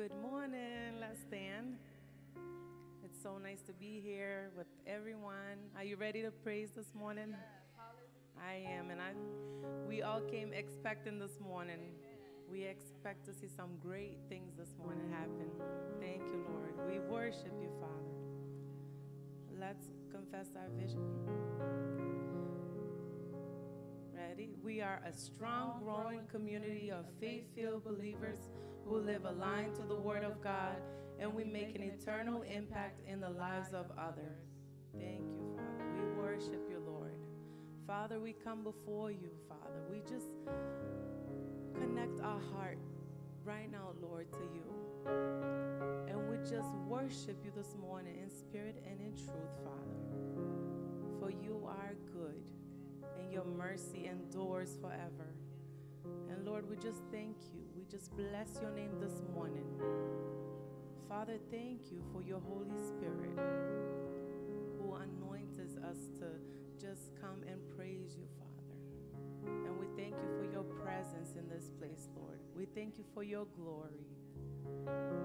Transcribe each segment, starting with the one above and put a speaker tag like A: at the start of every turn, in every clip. A: Good morning. Let's stand. It's so nice to be here with everyone. Are you ready to praise this morning? I am, and I, we all came expecting this morning. We expect to see some great things this morning happen. Thank you, Lord. We worship you, Father. Let's confess our vision. Ready? We are a strong, growing community of faith-filled believers who live aligned to the Word of God, and we make an eternal impact in the lives of others. Thank you, Father. We worship you, Lord. Father, we come before you, Father. We just connect our heart right now, Lord, to you. And we just worship you this morning in spirit and in truth, Father. For you are good, and your mercy endures forever. And Lord, we just thank you. We just bless your name this morning. Father, thank you for your Holy Spirit who anoints us to just come and praise you, Father. And we thank you for your presence in this place, Lord. We thank you for your glory.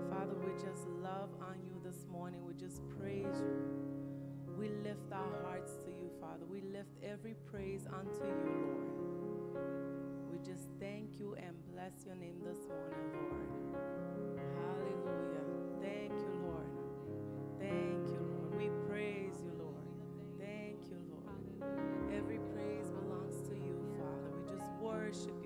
A: Father, we just love on you this morning. We just praise you. We lift our hearts to you, Father. We lift every praise unto you, Lord just thank you and bless your name this morning, Lord. Hallelujah. Thank you, Lord. Thank you, Lord. We praise you, Lord. Thank you, Lord. Every praise belongs to you, Father. We just worship you.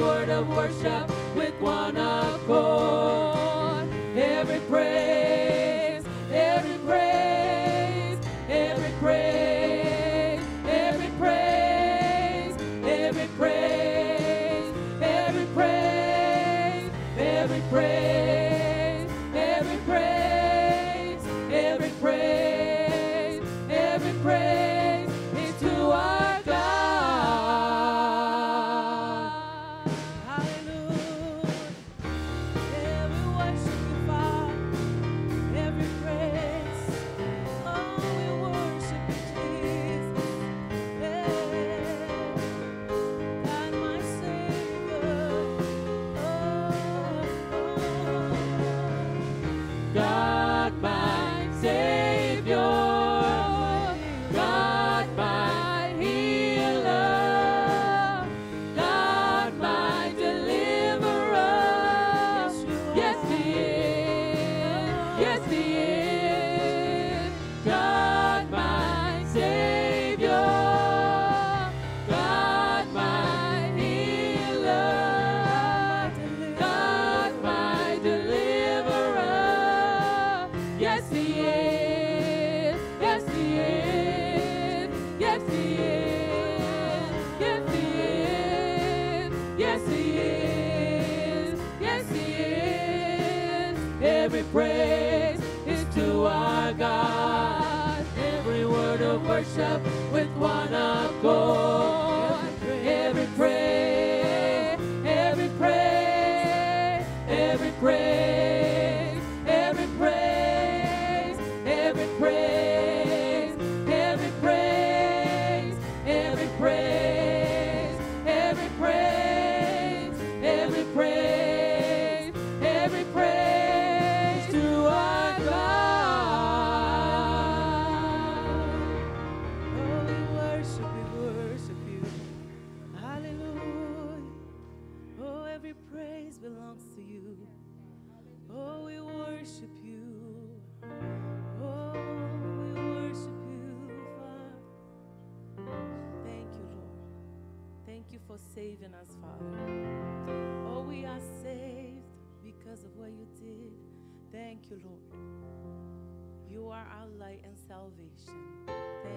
A: word of worship with one accord. up saving us, Father. Oh, we are saved because of what you did. Thank you, Lord. You are our light and salvation. Thank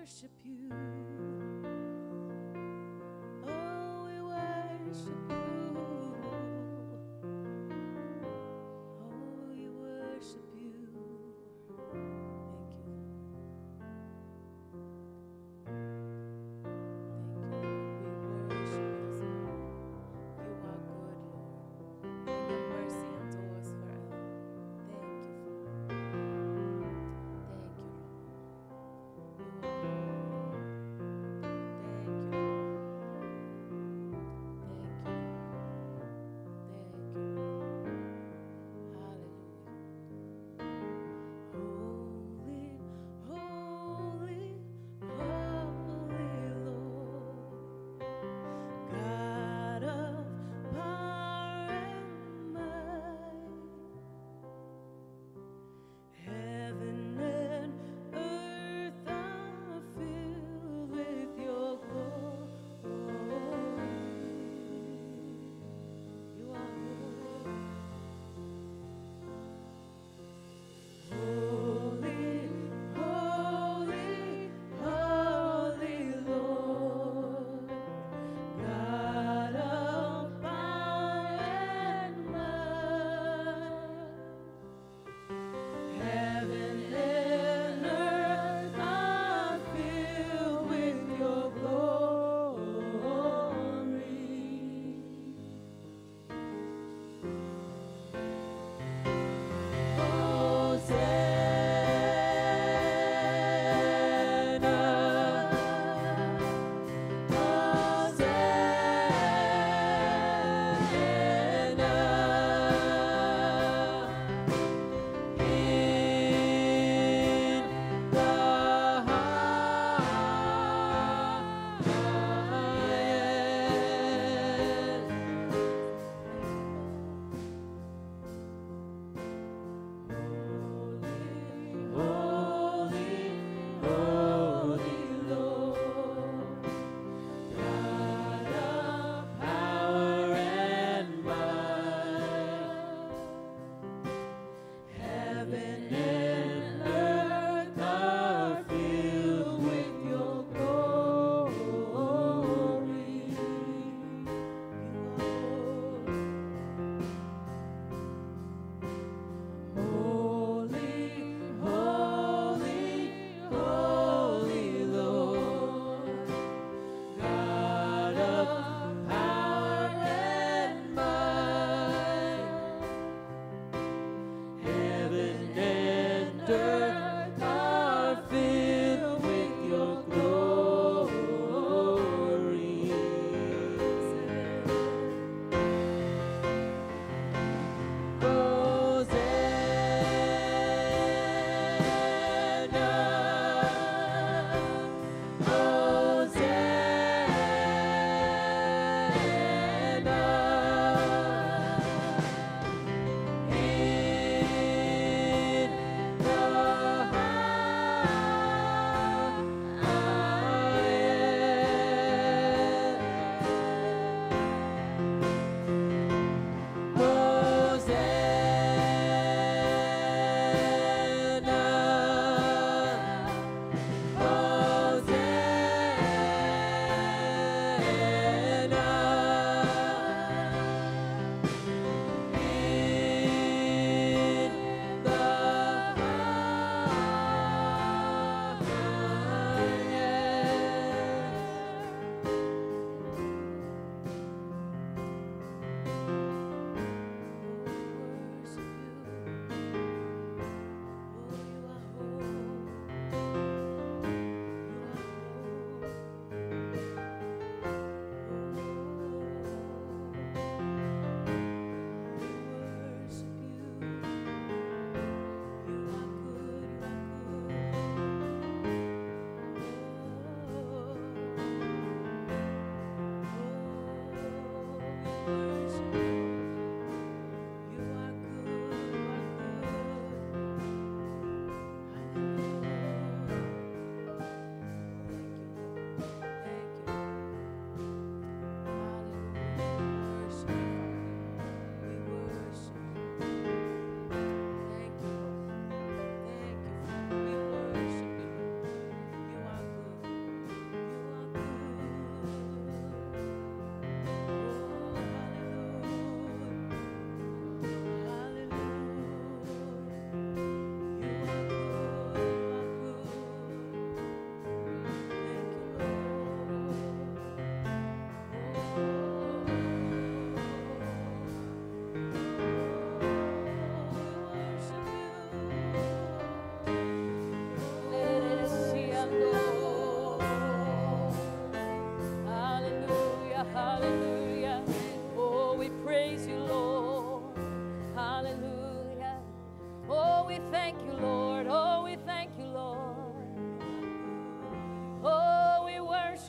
A: worship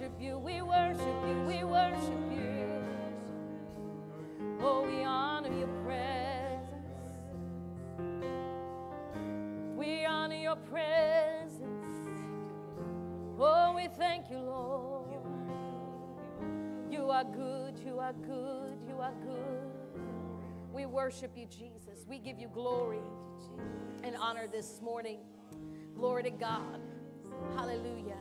A: worship you, we worship you, we worship you. Oh, we honor your presence. We honor your presence. Oh, we thank you, Lord. You are good, you are good, you are good. We worship you, Jesus. We give you glory and honor this morning. Glory to God. Hallelujah.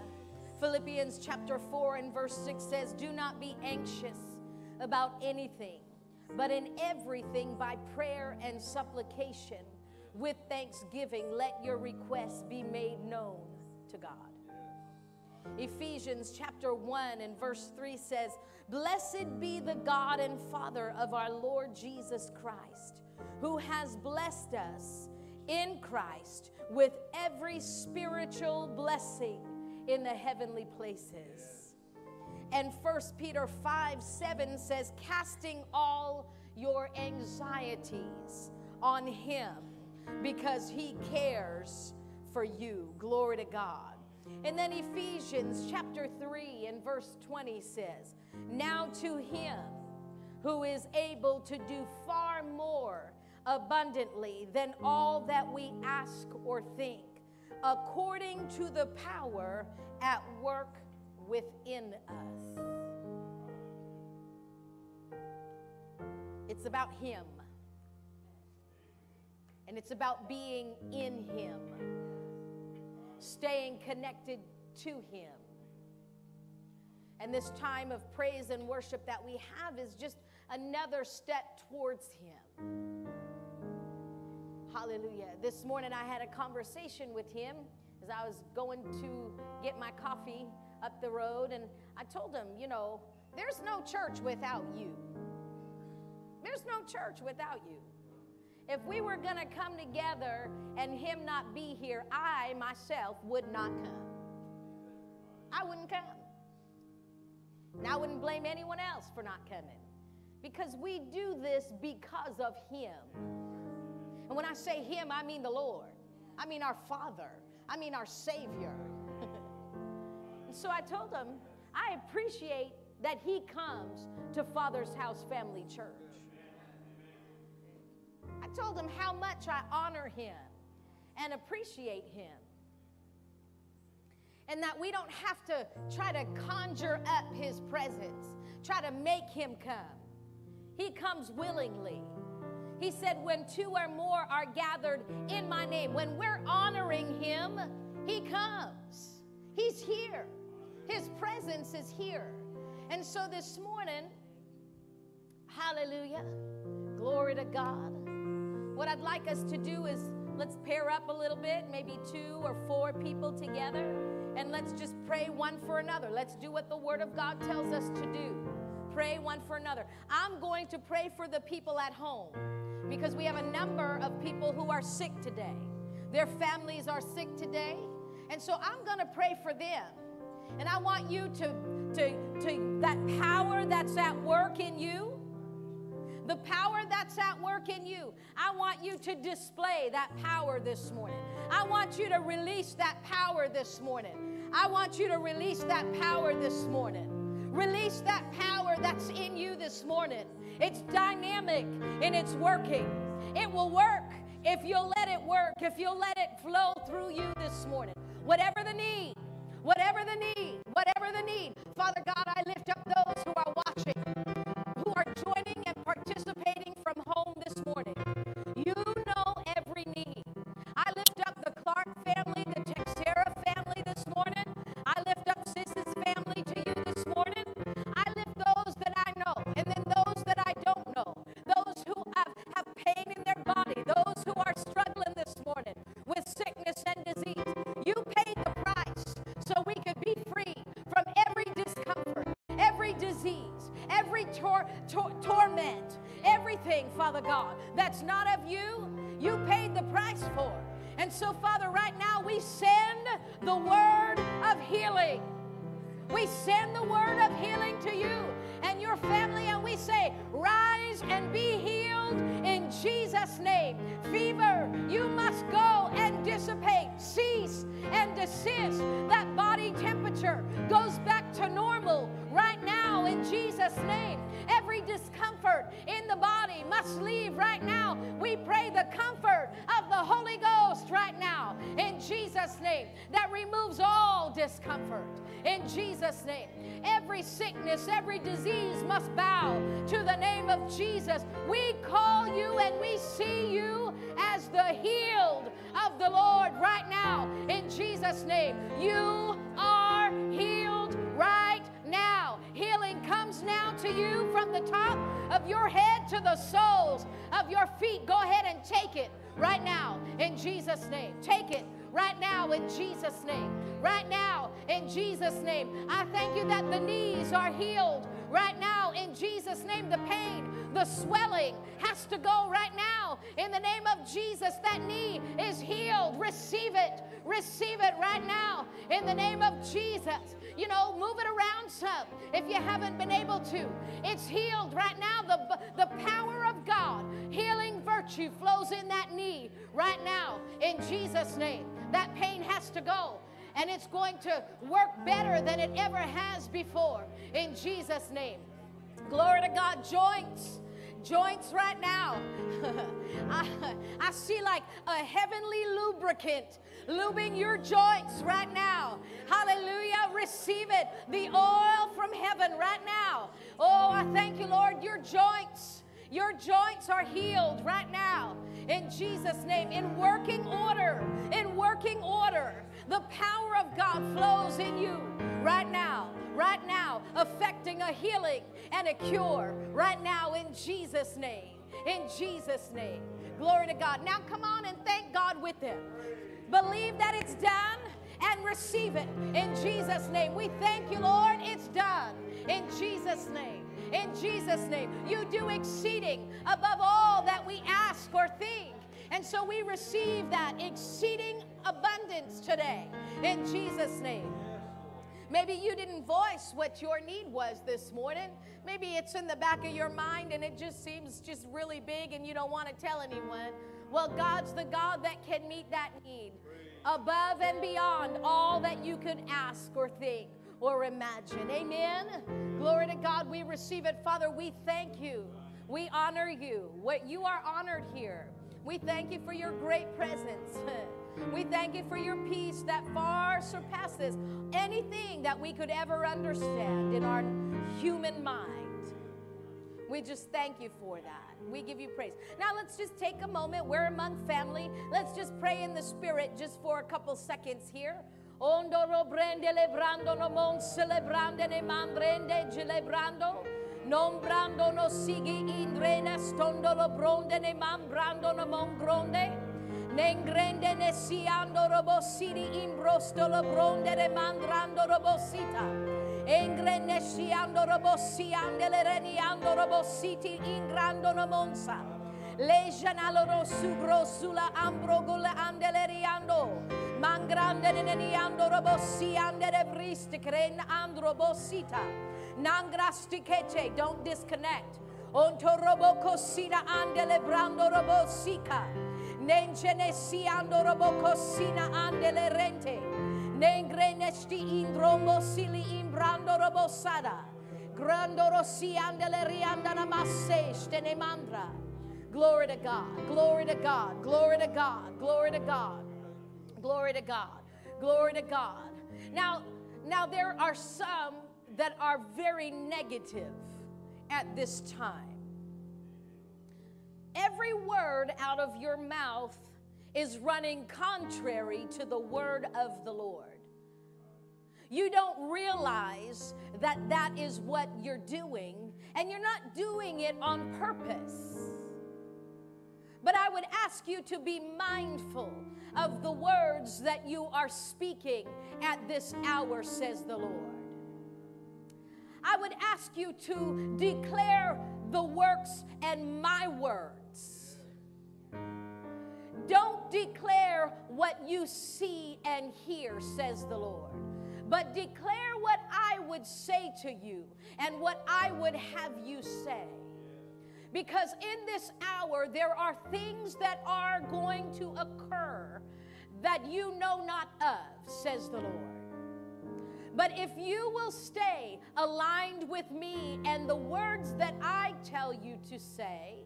A: Philippians chapter 4 and verse 6 says, Do not be anxious about anything, but in everything by prayer and supplication with thanksgiving, let your requests be made known to God. Ephesians chapter 1 and verse 3 says, Blessed be the God and Father of our Lord Jesus Christ, who has blessed us in Christ with every spiritual blessing in the heavenly places. And 1 Peter 5 7 says, Casting all your anxieties on Him because He cares for you. Glory to God. And then Ephesians chapter 3 and verse 20 says, Now to Him who is able to do far more abundantly than all that we ask or think according to the power at work within us. It's about Him. And it's about being in Him, staying connected to Him. And this time of praise and worship that we have is just another step towards Him. Hallelujah. This morning I had a conversation with him as I was going to get my coffee up the road, and I told him, you know, there's no church without you. There's no church without you. If we were going to come together and him not be here, I myself would not come. I wouldn't come. And I wouldn't blame anyone else for not coming because we do this because of him. And when I say Him, I mean the Lord. I mean our Father. I mean our Savior. and so I told him, I appreciate that He comes to Father's House Family Church. I told him how much I honor Him and appreciate Him and that we don't have to try to conjure up his presence, try to make him come. He comes willingly. He said, When two or more are gathered in my name, when we're honoring him, he comes. He's here. His presence is here. And so this morning, hallelujah, glory to God. What I'd like us to do is let's pair up a little bit, maybe two or four people together, and let's just pray one for another. Let's do what the Word of God tells us to do. Pray one for another. I'm going to pray for the people at home because we have a number of people who are sick today. Their families are sick today. And so I'm going to pray for them. And I want you to, to, to, that power that's at work in you, the power that's at work in you, I want you to display that power this morning. I want you to release that power this morning. I want you to release that power this morning. Release that power that's in you this morning. It's dynamic and it's working. It will work if you'll let it work, if you'll let it flow through you this morning. Whatever the need, whatever the need, whatever the need. Father God, I lift up those who are watching, who are joining and participating from home this morning. You know every need. Take it right now in Jesus' name. Take it right now in Jesus' name. Right now in Jesus' name. I thank you that the knees are healed right now in Jesus' name. The pain, the swelling has to go right now in the name of Jesus. That knee is healed. Receive it. Receive it right now in the name of Jesus. You know, move it around some if you haven't been able to. It's healed right now. The, the power of God virtue flows in that knee right now in Jesus' name. That pain has to go and it's going to work better than it ever has before in Jesus' name. Glory to God. Joints joints right now. I, I, see like a heavenly lubricant lubing your joints right now. Hallelujah. Receive it. The oil from heaven right now. Oh, I thank you, Lord. Your joints your joints are healed right now in Jesus' name, in working order, in working order. The power of God flows in you right now, right now, affecting a healing and a cure right now in Jesus' name, in Jesus' name. Glory to God. Now come on and thank God with Him. Believe that it's done and receive it in Jesus' name. We thank you, Lord. It's done in Jesus' name in Jesus' name. You do exceeding above all that we ask or think. And so we receive that exceeding abundance today in Jesus' name. Maybe you didn't voice what your need was this morning. Maybe it's in the back of your mind and it just seems just really big and you don't want to tell anyone. Well, God's the God that can meet that need above and beyond all that you could ask or think or imagine. Amen. Glory to God. We receive it. Father, we thank you. We honor you. What you are honored here. We thank you for your great presence. We thank you for your peace that far surpasses anything that we could ever understand in our human mind. We just thank you for that. We give you praise. Now let's just take a moment. We're among family. Let's just pray in the spirit just for a couple seconds here. Ondoro brende lebrando no mon celebrande ne man brende celebrando. Non brando no sigi in rena stondolo bronde ne man brando no mon gronde. Ne ingrende ne si ando robossiri in brosto brostolo bronde ne man grando robossita. Engrenesciando robossi andele reniando robossiti ingrandono monza. Le janaloro su grossula ambrogula andeleriando. Mangrande neneniando robossi andere vrist cren androbosita. Nangrastikete, don't disconnect. Ontorobocosina andelebrando robosica. Nencenesiando robocosina andelerente. Nengrenesti indrombosili imbrando robosada. Grandoro si andele riandana masse, stene mandra. Glory to God. Glory to God. Glory to God. Glory to God. Glory to God. Glory to God. Now, now there are some that are very negative at this time. Every word out of your mouth is running contrary to the word of the Lord. You don't realize that that is what you're doing, and you're not doing it on purpose. But I would ask you to be mindful of the words that you are speaking at this hour, says the Lord. I would ask you to declare the works and my words. Don't declare what you see and hear, says the Lord, but declare what I would say to you and what I would have you say. Because in this hour, there are things that are going to occur that you know not of, says the Lord. But if you will stay aligned with me and the words that I tell you to say,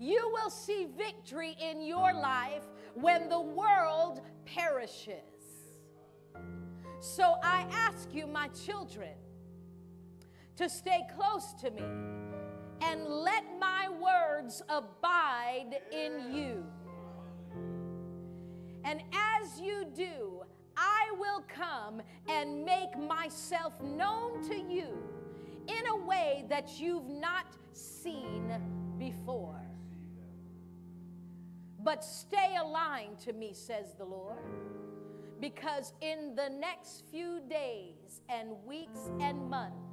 A: you will see victory in your life when the world perishes. So I ask you, my children, to stay close to me and let my words abide in you. And as you do, I will come and make myself known to you in a way that you've not seen before. But stay aligned to me, says the Lord, because in the next few days and weeks and months,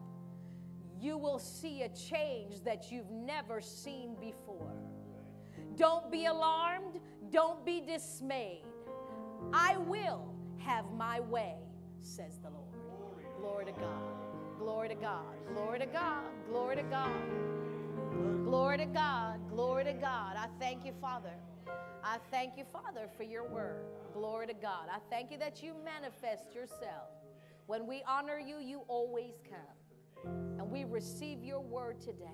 A: you will see a change that you've never seen before. Don't be alarmed. Don't be dismayed. I will have my way, says the Lord. Glory to God. Glory to God. Glory to God. Glory to God. Glory to God. Glory to God. I thank you, Father. I thank you, Father, for your word. Glory to God. I thank you that you manifest yourself. When we honor you, you always come. And we receive your word today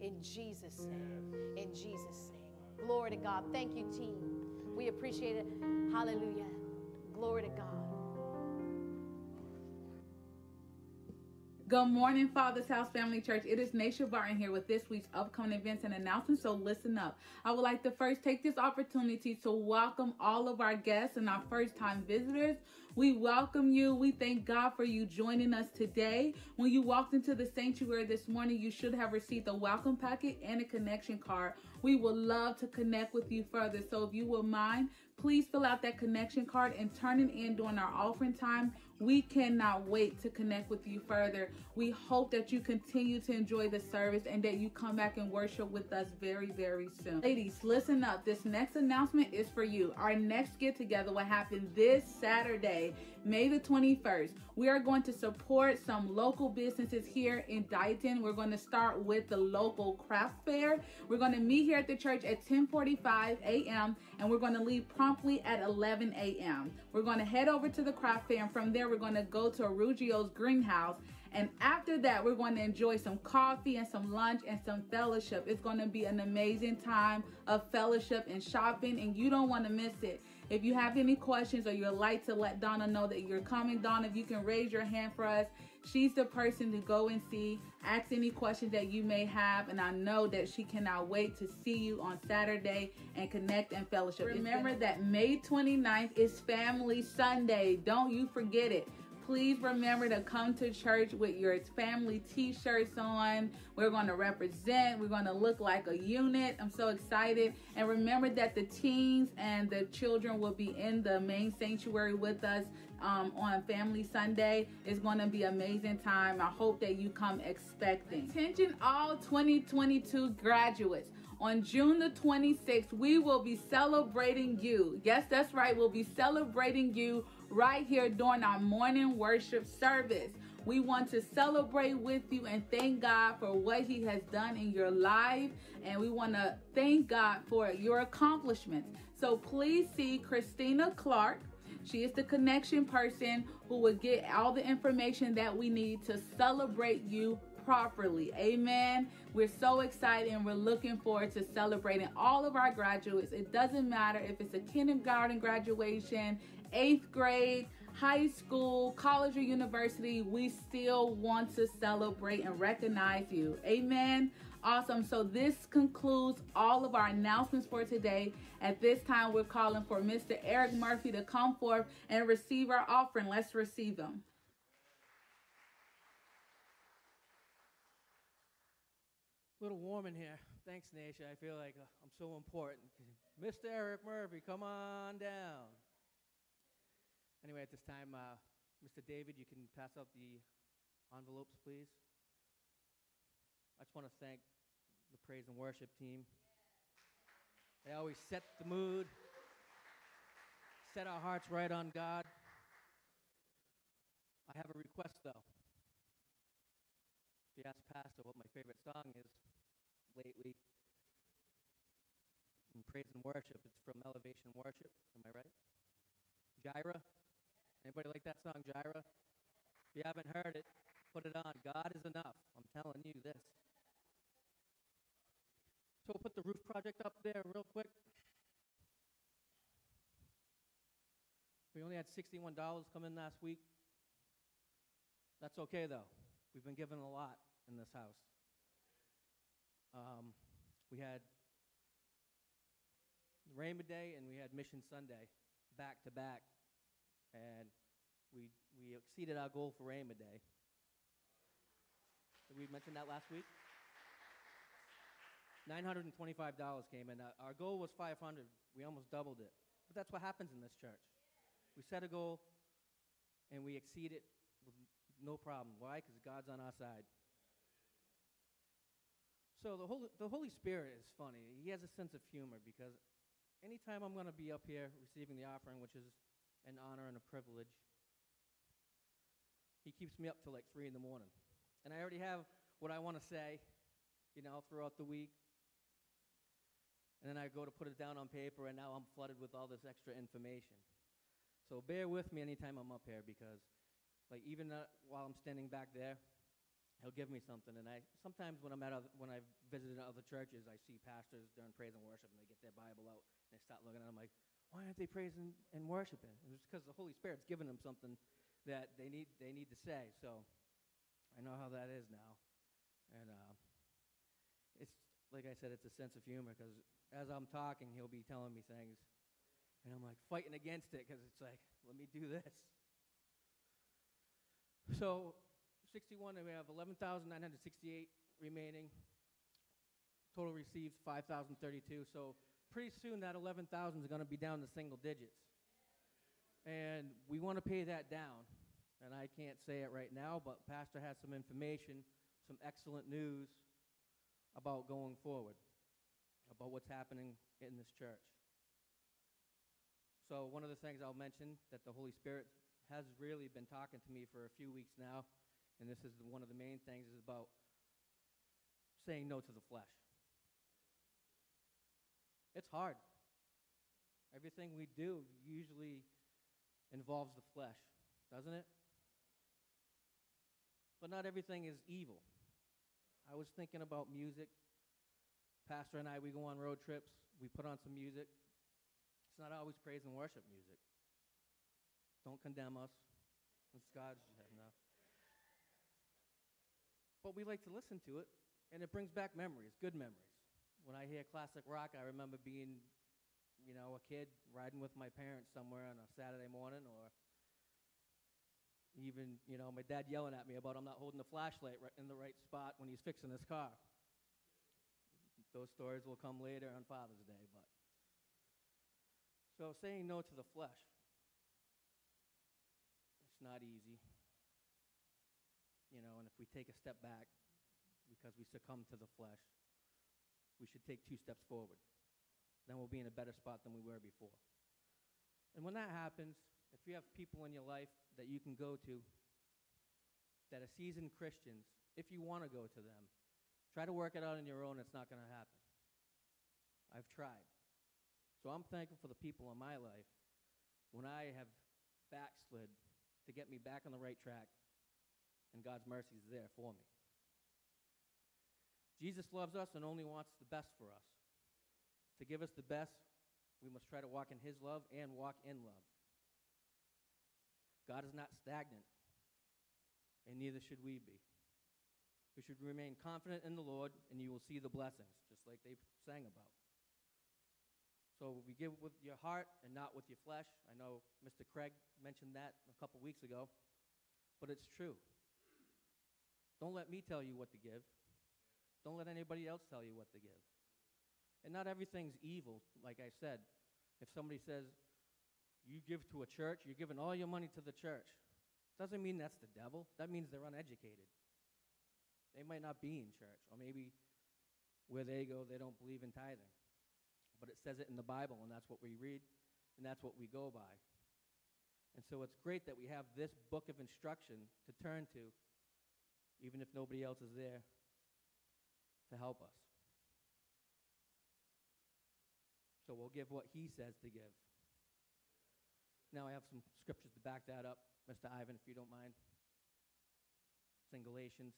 A: in Jesus' name. In Jesus' name. Glory to God. Thank you, team. We appreciate it. Hallelujah. Glory to God.
B: Good morning, Father's House Family Church. It is Nature Barton here with this week's upcoming events and announcements, so listen up. I would like to first take this opportunity to welcome all of our guests and our first time visitors. We welcome you. We thank God for you joining us today. When you walked into the sanctuary this morning, you should have received a welcome packet and a connection card. We would love to connect with you further. So if you would mind, please fill out that connection card and turn it in during our offering time we cannot wait to connect with you further. We hope that you continue to enjoy the service and that you come back and worship with us very, very soon. Ladies, listen up. This next announcement is for you. Our next get together will happen this Saturday. May the 21st. We are going to support some local businesses here in Dighton. We're going to start with the local craft fair. We're going to meet here at the church at 10:45 a.m. and we're going to leave promptly at 11 a.m. We're going to head over to the craft fair and from there we're going to go to Arugio's greenhouse and after that, we're going to enjoy some coffee and some lunch and some fellowship. It's going to be an amazing time of fellowship and shopping, and you don't want to miss it. If you have any questions or you'd like to let Donna know that you're coming, Donna, if you can raise your hand for us, she's the person to go and see, ask any questions that you may have. And I know that she cannot wait to see you on Saturday and connect and fellowship. Remember that May 29th is Family Sunday. Don't you forget it. Please remember to come to church with your family t shirts on. We're going to represent, we're going to look like a unit. I'm so excited. And remember that the teens and the children will be in the main sanctuary with us um, on Family Sunday. It's going to be amazing time. I hope that you come expecting. Attention, all 2022 graduates. On June the 26th, we will be celebrating you. Yes, that's right. We'll be celebrating you right here during our morning worship service. We want to celebrate with you and thank God for what He has done in your life. And we want to thank God for your accomplishments. So please see Christina Clark. She is the connection person who will get all the information that we need to celebrate you properly. Amen. We're so excited and we're looking forward to celebrating all of our graduates. It doesn't matter if it's a kindergarten graduation, eighth grade, high school, college, or university, we still want to celebrate and recognize you. Amen. Awesome. So this concludes all of our announcements for today. At this time, we're calling for Mr. Eric Murphy to come forth and receive our offering. Let's receive them.
C: A little warm in here. Thanks, Nation. I feel like uh, I'm so important. Mr. Eric Murphy, come on down. Anyway, at this time, uh, Mr. David, you can pass out the envelopes, please. I just want to thank the praise and worship team. They always set the mood, set our hearts right on God. I have a request, though. If you ask Pastor what my favorite song is lately in praise and worship, it's from Elevation Worship. Am I right? Jireh. Anybody like that song, Jireh? If you haven't heard it, put it on. God is enough. I'm telling you this. So we'll put the roof project up there real quick. We only had $61 come in last week. That's okay, though. We've been given a lot in this house. Um, we had Rainbow Day and we had Mission Sunday back to back and we, we exceeded our goal for a Day. Did we mention that last week? $925 came in. Our goal was 500. We almost doubled it. But that's what happens in this church. We set a goal and we exceed it with no problem. Why? Because God's on our side. So the Holy, the Holy Spirit is funny. He has a sense of humor because anytime I'm going to be up here receiving the offering, which is an honor and a privilege. He keeps me up till like 3 in the morning. And I already have what I want to say, you know, throughout the week. And then I go to put it down on paper, and now I'm flooded with all this extra information. So bear with me anytime I'm up here because, like, even uh, while I'm standing back there, he'll give me something. And I sometimes when I'm at other, when I've visited other churches, I see pastors during praise and worship, and they get their Bible out and they start looking at. It. I'm like, why aren't they praising and worshiping? It's was because the Holy Spirit's giving them something that they need, they need to say. So I know how that is now. And uh, it's, like I said, it's a sense of humor because as I'm talking, he'll be telling me things. And I'm like fighting against it because it's like, let me do this. So 61, and we have 11,968 remaining. Total received 5,032. So pretty soon that 11,000 is going to be down to single digits. And we want to pay that down. And I can't say it right now, but Pastor has some information, some excellent news about going forward, about what's happening in this church. So, one of the things I'll mention that the Holy Spirit has really been talking to me for a few weeks now, and this is the, one of the main things, is about saying no to the flesh. It's hard. Everything we do usually involves the flesh, doesn't it? But not everything is evil. I was thinking about music. Pastor and I, we go on road trips, we put on some music. It's not always praise and worship music. Don't condemn us. It's God's enough. But we like to listen to it, and it brings back memories, good memories when I hear classic rock, I remember being, you know, a kid riding with my parents somewhere on a Saturday morning, or even, you know, my dad yelling at me about I'm not holding the flashlight in the right spot when he's fixing his car. Those stories will come later on Father's Day, but. So saying no to the flesh, it's not easy. You know, and if we take a step back because we succumb to the flesh, we should take two steps forward. Then we'll be in a better spot than we were before. And when that happens, if you have people in your life that you can go to that are seasoned Christians, if you want to go to them, try to work it out on your own. It's not going to happen. I've tried. So I'm thankful for the people in my life when I have backslid to get me back on the right track, and God's mercy is there for me. Jesus loves us and only wants the best for us. To give us the best, we must try to walk in His love and walk in love. God is not stagnant, and neither should we be. We should remain confident in the Lord, and you will see the blessings, just like they sang about. So we give with your heart and not with your flesh. I know Mr. Craig mentioned that a couple weeks ago, but it's true. Don't let me tell you what to give. Don't let anybody else tell you what to give. And not everything's evil, like I said. If somebody says, you give to a church, you're giving all your money to the church, doesn't mean that's the devil. That means they're uneducated. They might not be in church, or maybe where they go, they don't believe in tithing. But it says it in the Bible, and that's what we read, and that's what we go by. And so it's great that we have this book of instruction to turn to, even if nobody else is there to help us. So we'll give what he says to give. Now I have some scriptures to back that up, Mr. Ivan, if you don't mind. It's in Galatians.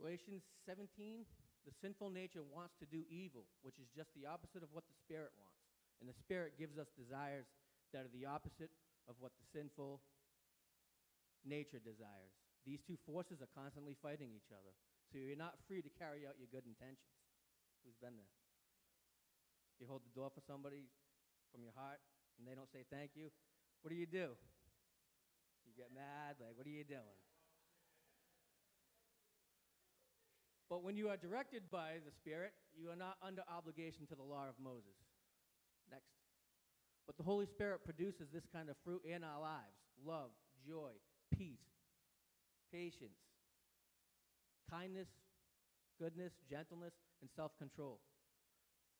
C: Galatians 17, the sinful nature wants to do evil, which is just the opposite of what the Spirit wants. And the Spirit gives us desires that are the opposite of what the sinful nature desires. These two forces are constantly fighting each other. So you're not free to carry out your good intentions. Who's been there? You hold the door for somebody from your heart and they don't say thank you. What do you do? You get mad, like, what are you doing? But when you are directed by the Spirit, you are not under obligation to the law of Moses. Next. But the Holy Spirit produces this kind of fruit in our lives love, joy, peace, patience, kindness, goodness, gentleness, and self control.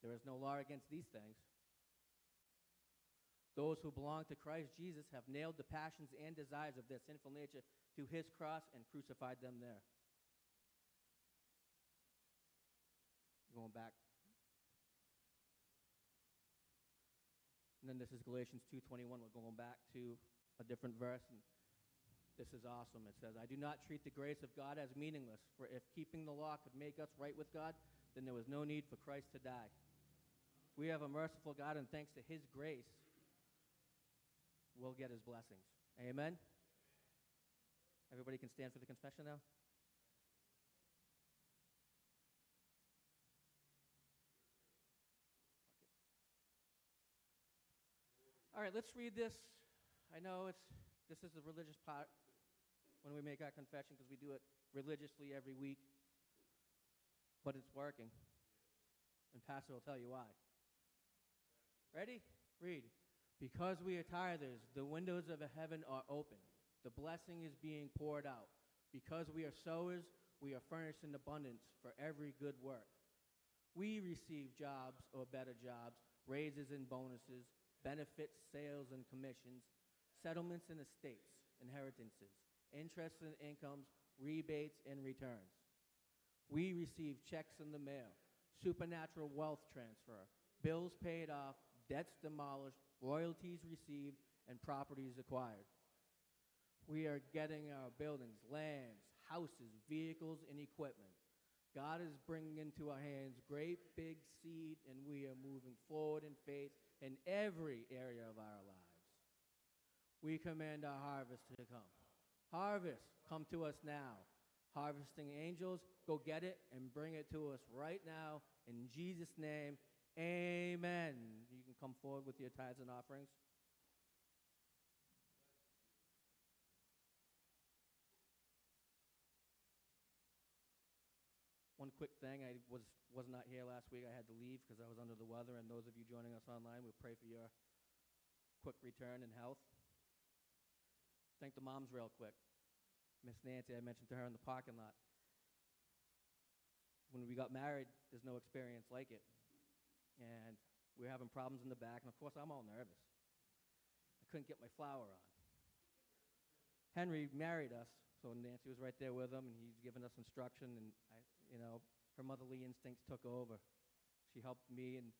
C: There is no law against these things. Those who belong to Christ Jesus have nailed the passions and desires of their sinful nature to his cross and crucified them there. Going back And then this is Galatians 2.21. We're going back to a different verse. And this is awesome. It says, I do not treat the grace of God as meaningless, for if keeping the law could make us right with God, then there was no need for Christ to die. We have a merciful God, and thanks to his grace, we'll get his blessings. Amen? Everybody can stand for the confession now? All right, let's read this. I know it's this is the religious part when we make our confession because we do it religiously every week, but it's working. And Pastor will tell you why. Ready? Read. Because we are tithers, the windows of heaven are open. The blessing is being poured out. Because we are sowers, we are furnished in abundance for every good work. We receive jobs or better jobs, raises and bonuses, benefits, sales and commissions, settlements and estates, inheritances, interest and incomes, rebates, and returns. We receive checks in the mail, supernatural wealth transfer, bills paid off, debts demolished, royalties received, and properties acquired. We are getting our buildings, lands, houses, vehicles, and equipment. God is bringing into our hands great big seed, and we are moving forward in faith in every area of our lives. We command our harvest to come. Harvest, come to us now. Harvesting angels, go get it and bring it to us right now in Jesus' name. Amen. You can come forward with your tithes and offerings. one quick thing. I was, was not here last week. I had to leave because I was under the weather. And those of you joining us online, we pray for your quick return and health. Thank the moms real quick. Miss Nancy, I mentioned to her in the parking lot. When we got married, there's no experience like it. And we are having problems in the back. And of course, I'm all nervous. I couldn't get my flower on. Henry married us, so Nancy was right there with him, and he's giving us instruction. And I, you know, her motherly instincts took over. She helped me and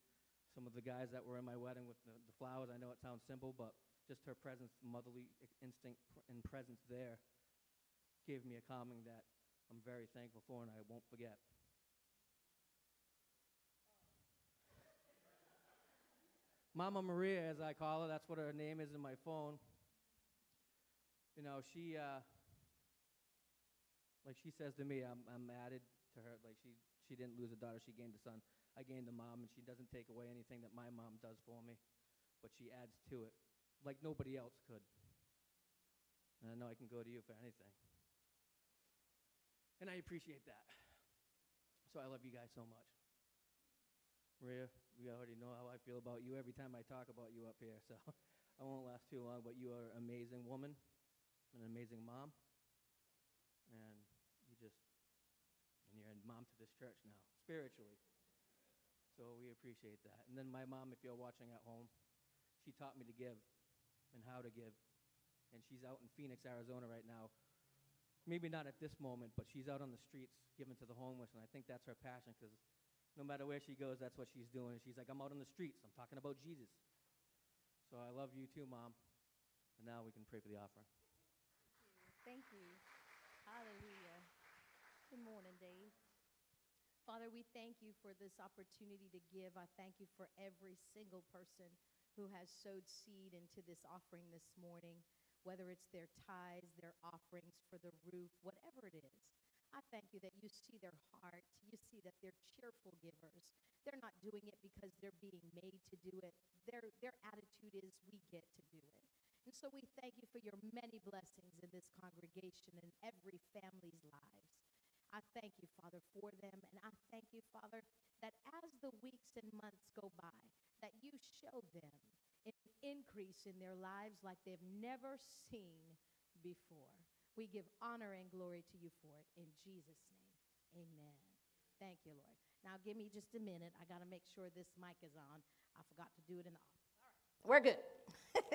C: some of the guys that were in my wedding with the, the flowers. I know it sounds simple, but just her presence, motherly instinct and presence there gave me a calming that I'm very thankful for and I won't forget. Mama Maria, as I call her, that's what her name is in my phone. You know, she, uh, like she says to me, I'm, I'm added her. Like she, she didn't lose a daughter; she gained a son. I gained a mom, and she doesn't take away anything that my mom does for me, but she adds to it, like nobody else could. And I know I can go to you for anything, and I appreciate that. So I love you guys so much. Maria, we already know how I feel about you every time I talk about you up here, so I won't last too long, but you are an amazing woman, an amazing mom, and mom to this church now, spiritually. So we appreciate that. And then my mom, if you're watching at home, she taught me to give and how to give. And she's out in Phoenix, Arizona right now. Maybe not at this moment, but she's out on the streets giving to the homeless. And I think that's her passion because no matter where she goes, that's what she's doing. And she's like, I'm out on the streets. I'm talking about Jesus. So I love you too, Mom. And now we can pray for the offering.
A: Thank you. Thank you. Hallelujah. Good morning, Dave. Father, we thank you for this opportunity to give. I thank you for every single person who has sowed seed into this offering this morning, whether it's their tithes, their offerings for the roof, whatever it is. I thank you that you see their heart. You see that they're cheerful givers. They're not doing it because they're being made to do it. Their, their attitude is, we get to do it. And so we thank you for your many blessings in this congregation and every family's lives. I thank you, Father, for them. And I thank you, Father, that as the weeks and months go by, that you show them an increase in their lives like they've never seen before. We give honor and glory to you for it. In Jesus' name, amen. Thank you, Lord. Now, give me just a minute. I got to make sure this mic is on. I forgot to do it in the office. All right. We're good.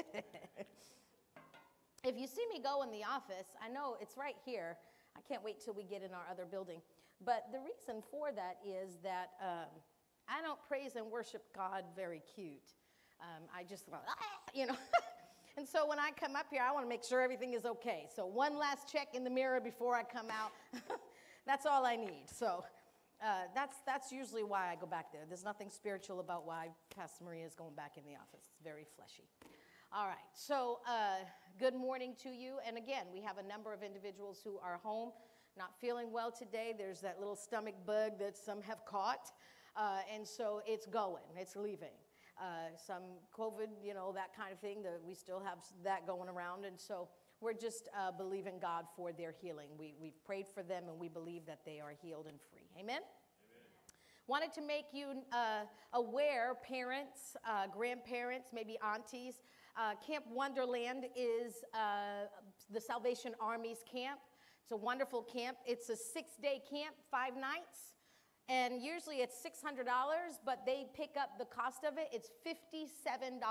A: if you see me go in the office, I know it's right here. I can't wait till we get in our other building. But the reason for that is that um, I don't praise and worship God very cute. Um, I just, ah, you know. and so when I come up here, I want to make sure everything is okay. So one last check in the mirror before I come out. that's all I need. So uh, that's, that's usually why I go back there. There's nothing spiritual about why Pastor Maria is going back in the office. It's very fleshy. All right, so uh, good morning to you. And again, we have a number of individuals who are home not feeling well today. There's that little stomach bug that some have caught. Uh, and so it's going, it's leaving. Uh, some COVID, you know, that kind of thing. The, we still have that going around. And so we're just uh, believing God for their healing. We, we've prayed for them and we believe that they are healed and free. Amen? Amen. Wanted to make you uh, aware, parents, uh, grandparents, maybe aunties, uh, camp Wonderland is uh, the Salvation Army's camp. It's a wonderful camp. It's a six day camp, five nights. And usually it's $600, but they pick up the cost of it. It's $57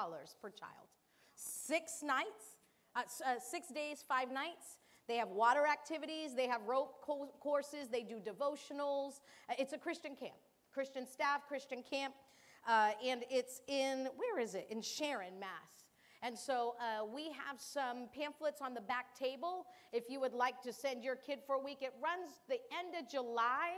A: per child. Six nights, uh, uh, six days, five nights. They have water activities, they have rope co courses, they do devotionals. Uh, it's a Christian camp, Christian staff, Christian camp. Uh, and it's in, where is it? In Sharon, Mass. And so uh, we have some pamphlets on the back table. If you would like to send your kid for a week, it runs the end of July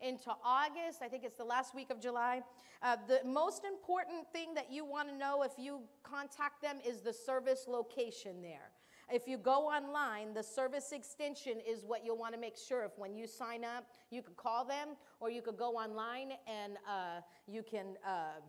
A: into August. I think it's the last week of July. Uh, the most important thing that you want to know if you contact them is the service location there. If you go online, the service extension is what you'll want to make sure of. When you sign up, you could call them or you could go online and uh, you can uh,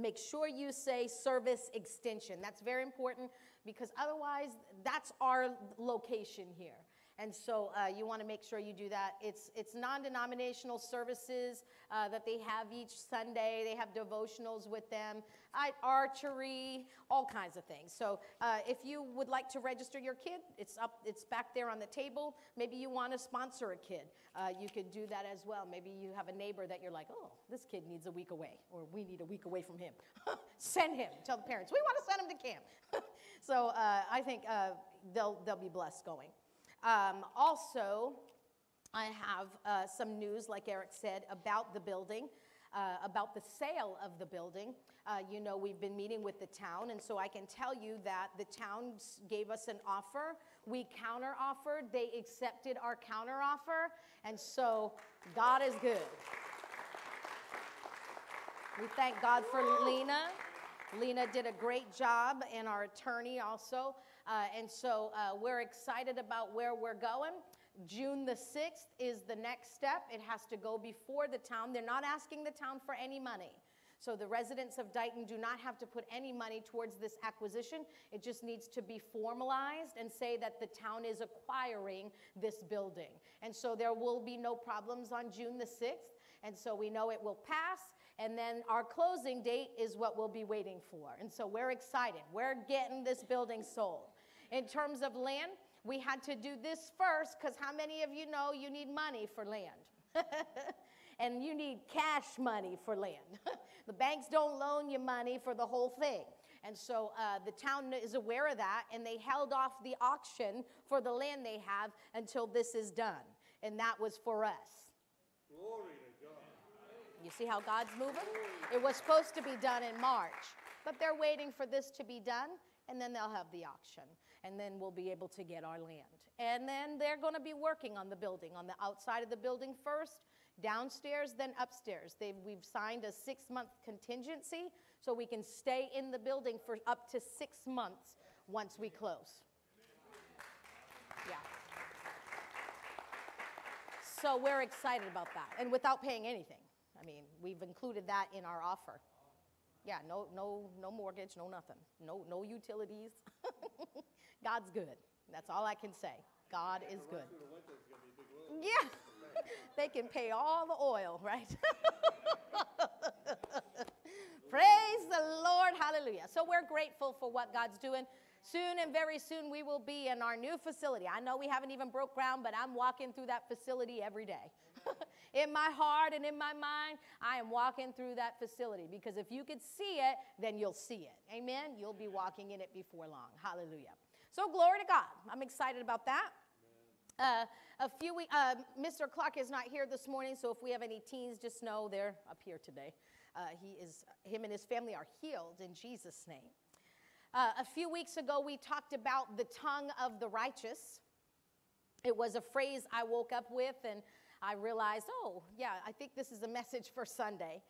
A: Make sure you say service extension. That's very important because otherwise that's our location here. And so uh, you want to make sure you do that. It's, it's non denominational services uh, that they have each Sunday. They have devotionals with them. I, archery, all kinds of things. So uh, if you would like to register your kid, it's up, it's back there on the table. Maybe you want to sponsor a kid. Uh, you could do that as well. Maybe you have a neighbor that you're like, oh, this kid needs a week away, or we need a week away from him. send him. Tell the parents we want to send him to camp. so uh, I think uh, they'll they'll be blessed going. Um, also, I have uh, some news, like Eric said, about the building uh, about the sale of the building. Uh, you know, we've been meeting with the town, and so I can tell you that the town gave us an offer. We counter offered, they accepted our counter offer, and so God is good. We thank God for Lena. Lena did a great job, and our attorney also. Uh, and so uh, we're excited about where we're going. June the 6th is the next step. It has to go before the town. They're not asking the town for any money. So the residents of Dighton do not have to put any money towards this acquisition. It just needs to be formalized and say that the town is acquiring this building. And so there will be no problems on June the 6th. And so we know it will pass. And then our closing date is what we'll be waiting for. And so we're excited. We're getting this building sold. In terms of land, we had to do this first because how many of you know you need money for land? and you need cash money for land. the banks don't loan you money for the whole thing. And so uh, the town is aware of that, and they held off the auction for the land they have until this is done. And that was for us. Glory to God. You see how God's moving? It was supposed to be done in March, but they're waiting for this to be done, and then they'll have the auction and then we'll be able to get our land. And then they're going to be working on the building, on the outside of the building first, downstairs, then upstairs. They've, we've signed a six month contingency so we can stay in the building for up to six months once we close. Yeah. So we're excited about that and without paying anything. I mean, we've included that in our offer. Yeah, no, no, no mortgage, no nothing, no, no utilities. God's good. That's all I can say. God is good. Yeah, they can pay all the oil, right? Praise the Lord. Hallelujah. So we're grateful for what God's doing. Soon and very soon, we will be in our new facility. I know we haven't even broke ground, but I'm walking through that facility every day. in my heart and in my mind, I am walking through that facility because if you could see it, then you'll see it. Amen. You'll be walking in it before long. Hallelujah. So glory to God. I'm excited about that. Uh, a few weeks, uh, Mr. Clark is not here this morning, so if we have any teens, just know they're up here today. Uh, he is, him and his family are healed in Jesus' name. Uh, a few weeks ago, we talked about the tongue of the righteous. It was a phrase I woke up with, and I realized, oh, yeah, I think this is a message for Sunday.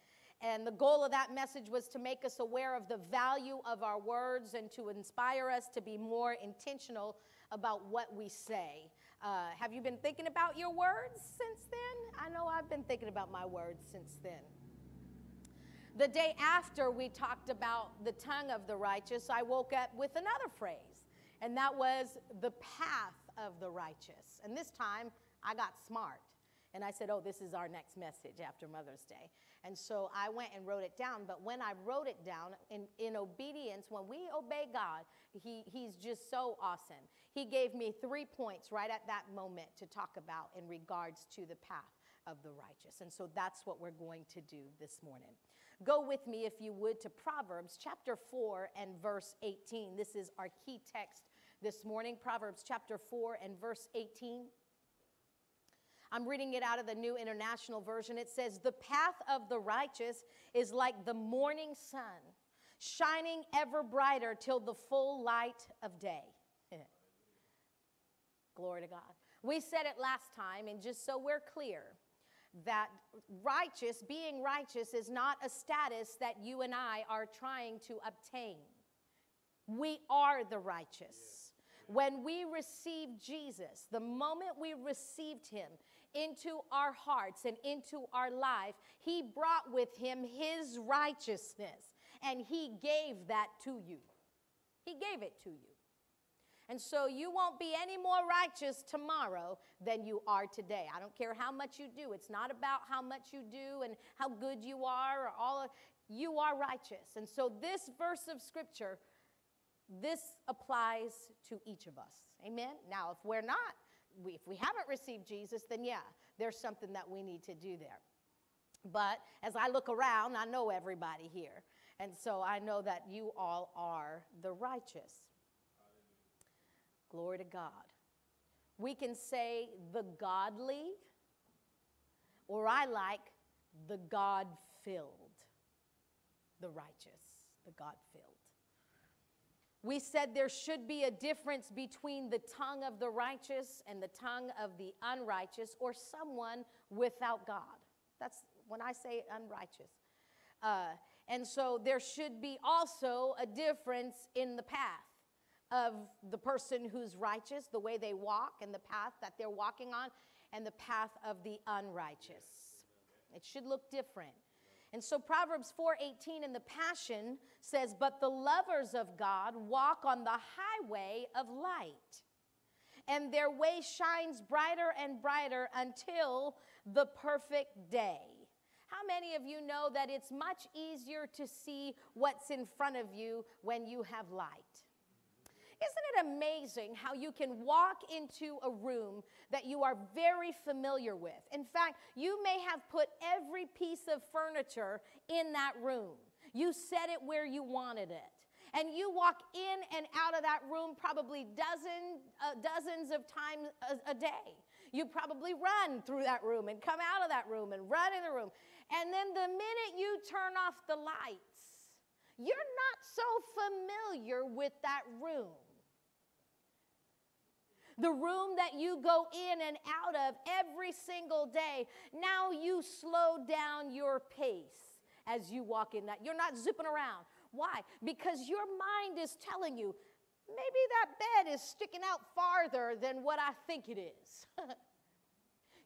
A: And the goal of that message was to make us aware of the value of our words and to inspire us to be more intentional about what we say. Uh, have you been thinking about your words since then? I know I've been thinking about my words since then. The day after we talked about the tongue of the righteous, I woke up with another phrase, and that was the path of the righteous. And this time I got smart. And I said, Oh, this is our next message after Mother's Day. And so I went and wrote it down. But when I wrote it down, in, in obedience, when we obey God, he, He's just so awesome. He gave me three points right at that moment to talk about in regards to the path of the righteous. And so that's what we're going to do this morning. Go with me, if you would, to Proverbs chapter 4 and verse 18. This is our key text this morning Proverbs chapter 4 and verse 18. I'm reading it out of the New International Version. It says, The path of the righteous is like the morning sun, shining ever brighter till the full light of day. Glory to God. We said it last time, and just so we're clear, that righteous, being righteous, is not a status that you and I are trying to obtain. We are the righteous. When we receive Jesus, the moment we received him, into our hearts and into our life, He brought with Him His righteousness and He gave that to you. He gave it to you. And so you won't be any more righteous tomorrow than you are today. I don't care how much you do. It's not about how much you do and how good you are or all of, you are righteous. And so this verse of scripture this applies to each of us. Amen. Now if we're not, we, if we haven't received Jesus, then yeah, there's something that we need to do there. But as I look around, I know everybody here. And so I know that you all are the righteous. Glory to God. We can say the godly, or I like the God filled, the righteous, the God filled. We said there should be a difference between the tongue of the righteous and the tongue of the unrighteous or someone without God. That's when I say unrighteous. Uh, and so there should be also a difference in the path of the person who's righteous, the way they walk, and the path that they're walking on, and the path of the unrighteous. It should look different. And so Proverbs 4:18 in the Passion says, "But the lovers of God walk on the highway of light, and their way shines brighter and brighter until the perfect day." How many of you know that it's much easier to see what's in front of you when you have light? Isn't it amazing how you can walk into a room that you are very familiar with? In fact, you may have put every piece of furniture in that room. You set it where you wanted it. And you walk in and out of that room probably dozen, uh, dozens of times a, a day. You probably run through that room and come out of that room and run in the room. And then the minute you turn off the lights, you're not so familiar with that room the room that you go in and out of every single day. Now you slow down your pace as you walk in that. You're not zipping around. Why? Because your mind is telling you, maybe that bed is sticking out farther than what I think it is.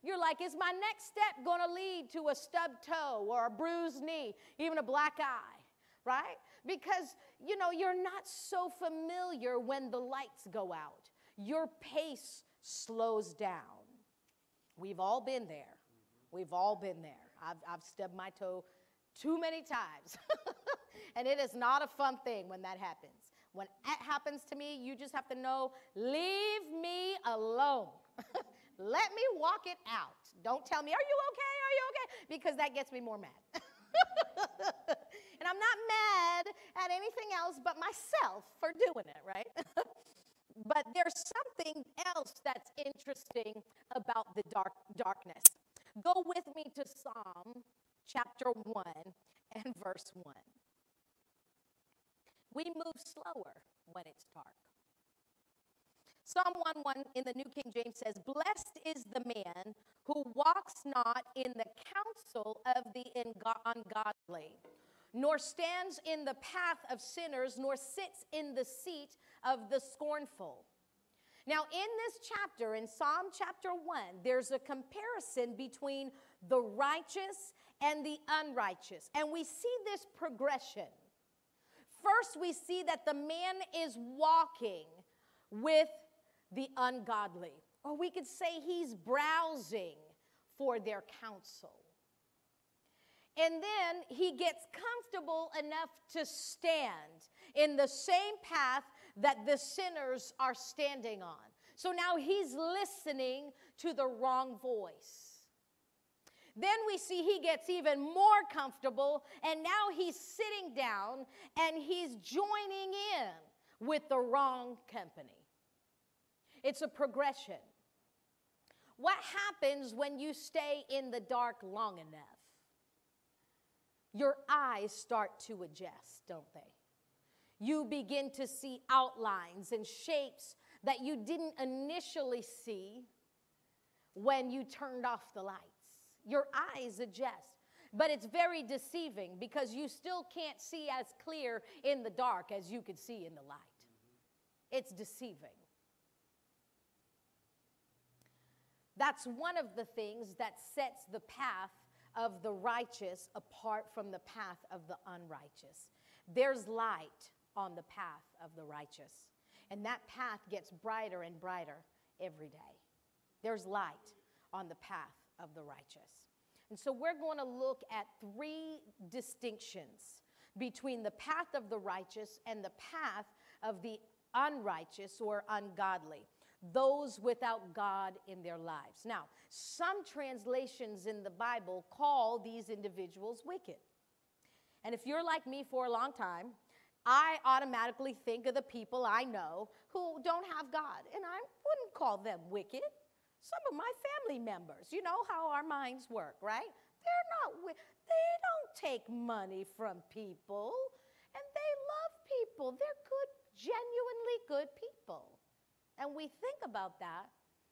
A: You're like, is my next step going to lead to a stubbed toe or a bruised knee, even a black eye, right? Because, you know, you're not so familiar when the lights go out. Your pace slows down. We've all been there. We've all been there. I've, I've stubbed my toe too many times. and it is not a fun thing when that happens. When it happens to me, you just have to know leave me alone. Let me walk it out. Don't tell me, are you okay? Are you okay? Because that gets me more mad. and I'm not mad at anything else but myself for doing it, right? But there's something else that's interesting about the dark darkness. Go with me to Psalm chapter 1 and verse 1. We move slower when it's dark. Psalm 1 1 in the New King James says, Blessed is the man who walks not in the counsel of the ungodly, nor stands in the path of sinners, nor sits in the seat of the scornful. Now, in this chapter, in Psalm chapter 1, there's a comparison between the righteous and the unrighteous. And we see this progression. First, we see that the man is walking with the ungodly, or we could say he's browsing for their counsel. And then he gets comfortable enough to stand in the same path that the sinners are standing on. So now he's listening to the wrong voice. Then we see he gets even more comfortable, and now he's sitting down and he's joining in with the wrong company. It's a progression. What happens when you stay in the dark long enough? Your eyes start to adjust, don't they? you begin to see outlines and shapes that you didn't initially see when you turned off the lights. Your eyes adjust. But it's very deceiving because you still can't see as clear in the dark as you could see in the light. It's deceiving. That's one of the things that sets the path of the righteous apart from the path of the unrighteous. There's light, on the path of the righteous. And that path gets brighter and brighter every day. There's light on the path of the righteous. And so we're going to look at three distinctions between the path of the righteous and the path of the unrighteous or ungodly, those without God in their lives. Now, some translations in the Bible call these individuals wicked. And if you're like me for a long time, I automatically think of the people I know who don't have God, and I wouldn't call them wicked. Some of my family members, you know how our minds work, right? They're not, they don't take money from people, and they love people. They're good, genuinely good people. And we think about that,